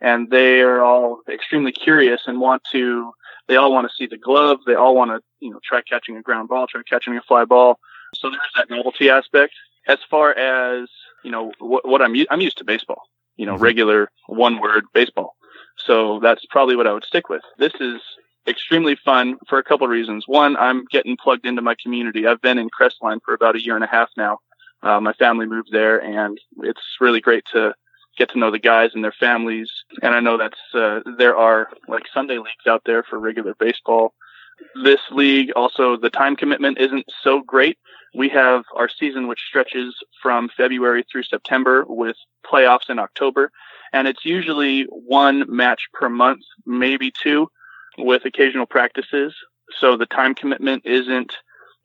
and they are all extremely curious and want to. They all want to see the glove. They all want to you know try catching a ground ball, try catching a fly ball. So there's that novelty aspect. As far as you know, what, what I'm I'm used to baseball. You know, regular one word baseball. So that's probably what I would stick with. This is extremely fun for a couple of reasons. One, I'm getting plugged into my community. I've been in Crestline for about a year and a half now. Uh, my family moved there, and it's really great to get to know the guys and their families. And I know that's uh, there are like Sunday leagues out there for regular baseball. This league also the time commitment isn't so great. We have our season which stretches from February through September with playoffs in October, and it's usually one match per month, maybe two with occasional practices. So the time commitment isn't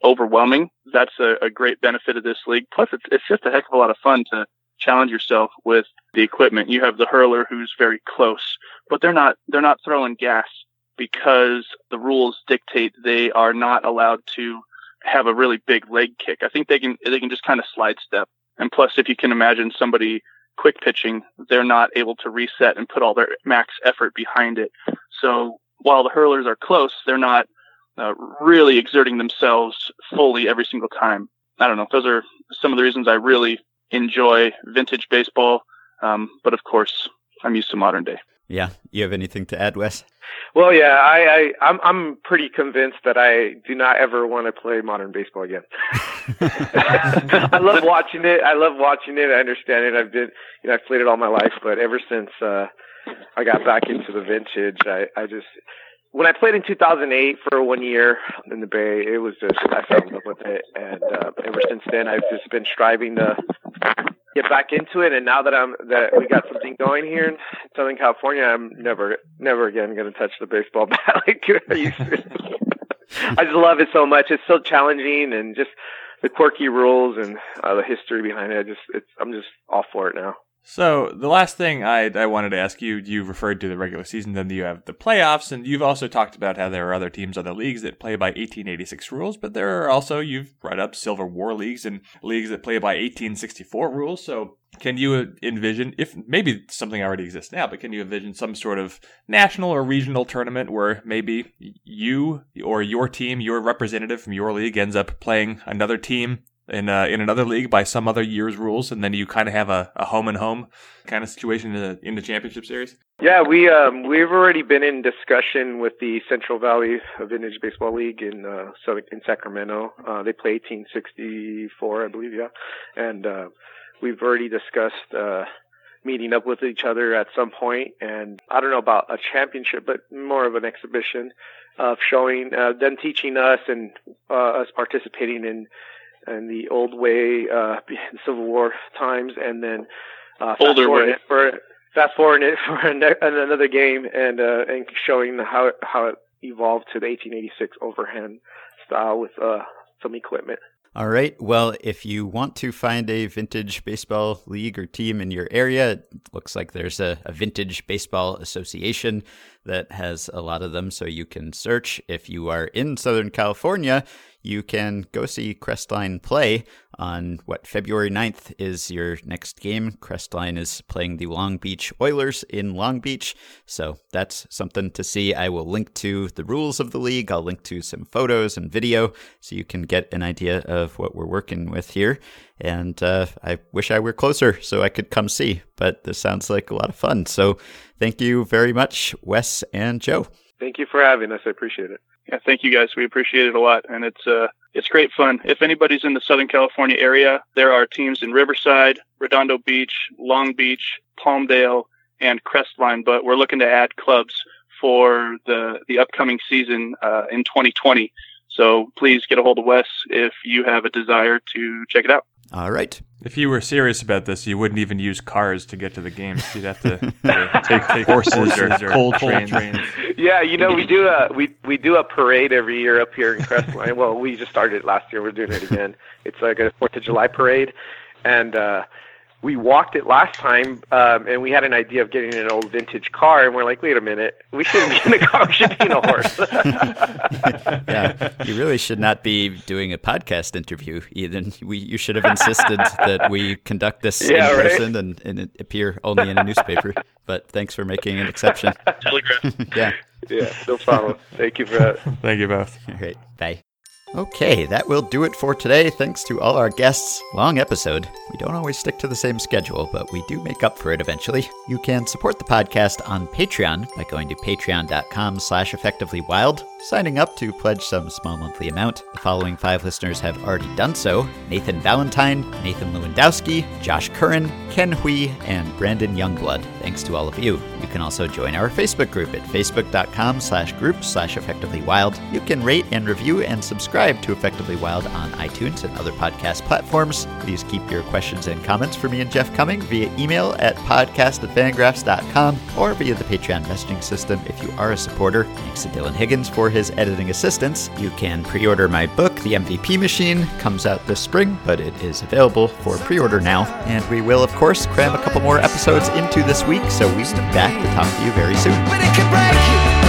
overwhelming. That's a, a great benefit of this league. Plus, it's, it's just a heck of a lot of fun to challenge yourself with the equipment. You have the hurler who's very close, but they're not, they're not throwing gas because the rules dictate they are not allowed to have a really big leg kick. I think they can, they can just kind of slide step. And plus, if you can imagine somebody quick pitching, they're not able to reset and put all their max effort behind it. So while the hurlers are close, they're not uh, really exerting themselves fully every single time. I don't know. Those are some of the reasons I really enjoy vintage baseball. Um, but of course, I'm used to modern day. Yeah. You have anything to add, Wes? Well, yeah, I, I I'm I'm pretty convinced that I do not ever want to play modern baseball again. <laughs> I love watching it. I love watching it. I understand it. I've been, you know, I've played it all my life, but ever since uh I got back into the vintage. I, I just when I played in 2008 for one year in the Bay, it was just I fell in love with it, and uh, ever since then I've just been striving to get back into it. And now that I'm that we got something going here in Southern California, I'm never never again going to touch the baseball <laughs> bat like I used to. I just love it so much. It's so challenging and just the quirky rules and uh, the history behind it. I just it's I'm just all for it now. So the last thing I, I wanted to ask you, you referred to the regular season, then you have the playoffs, and you've also talked about how there are other teams, other leagues that play by 1886 rules, but there are also, you've brought up Civil War leagues and leagues that play by 1864 rules. So can you envision, if maybe something already exists now, but can you envision some sort of national or regional tournament where maybe you or your team, your representative from your league ends up playing another team in uh, in another league by some other year's rules, and then you kind of have a, a home and home kind of situation in the, in the championship series? Yeah, we um, we've already been in discussion with the Central Valley Vintage Baseball League in uh, in Sacramento. Uh, they play 1864, I believe, yeah, and uh, we've already discussed. Uh, meeting up with each other at some point and I don't know about a championship but more of an exhibition of showing uh, them teaching us and uh, us participating in and the old way, uh, <laughs> Civil War times, and then uh, fast Older forward way. it for fast forward it <laughs> for an- another game, and uh, and showing how it, how it evolved to the 1886 overhand style with uh, some equipment. All right. Well, if you want to find a vintage baseball league or team in your area, it looks like there's a, a, vintage baseball association that has a lot of them. So you can search. If you are in Southern California, you can go see Crestline play on what February 9th is your next game. Crestline is playing the Long Beach Oilers in Long Beach. So that's something to see. I will link to the rules of the league. I'll link to some photos and video so you can get an idea of what we're working with here. And uh, I wish I were closer so I could come see, but this sounds like a lot of fun. So thank you very much, Wes and Joe. Thank you for having us. I appreciate it. Yeah, thank you guys. We appreciate it a lot, and it's uh, it's great fun. If anybody's in the Southern California area, there are teams in Riverside, Redondo Beach, Long Beach, Palmdale, and Crestline. But we're looking to add clubs for the the upcoming season uh, in 2020. So please get a hold of Wes if you have a desire to check it out. All right. If you were serious about this, you wouldn't even use cars to get to the games. You'd have to, to <laughs> take, take horses or, or coal trains. trains. Yeah, you know we do a we we do a parade every year up here in Crestline. well, we just started it last year. We're doing it again. It's like a Fourth of July parade, and uh, we walked it last time, um, and we had an idea of getting an old vintage car, and we're like, wait a minute, we shouldn't be in a car, we should be in a horse. <laughs> yeah, you really should not be doing a podcast interview, Ethan. We, you should have insisted that we conduct this yeah, in right? person and, and appear only in a newspaper. But thanks for making an exception. Telegraph. <laughs> yeah. Yeah, no problem. Thank you for that. Thank you both. All right, bye. Okay, that will do it for today. Thanks to all our guests. Long episode. We don't always stick to the same schedule, but we do make up for it eventually. You can support the podcast on Patreon by going to patreon.com slash effectivelywild, signing up to pledge some small monthly amount. The following five listeners have already done so. Nathan Valentine, Nathan Lewandowski, Josh Curran, Ken Hui, and Brandon Youngblood. Thanks to all of you. You can also join our Facebook group at facebook.com slash group slash effectively wild. You can rate and review and subscribe to Effectively Wild on iTunes and other podcast platforms. Please keep your questions and comments for me and Jeff coming via email at podcast at fangraphs.com or via the Patreon messaging system if you are a supporter. Thanks to Dylan Higgins for his editing assistance. You can pre-order my book, The MVP Machine. Comes out this spring, but it is available for pre-order now. And we will, of course, cram a couple more episodes into this week, so we will be back to talk to you very soon.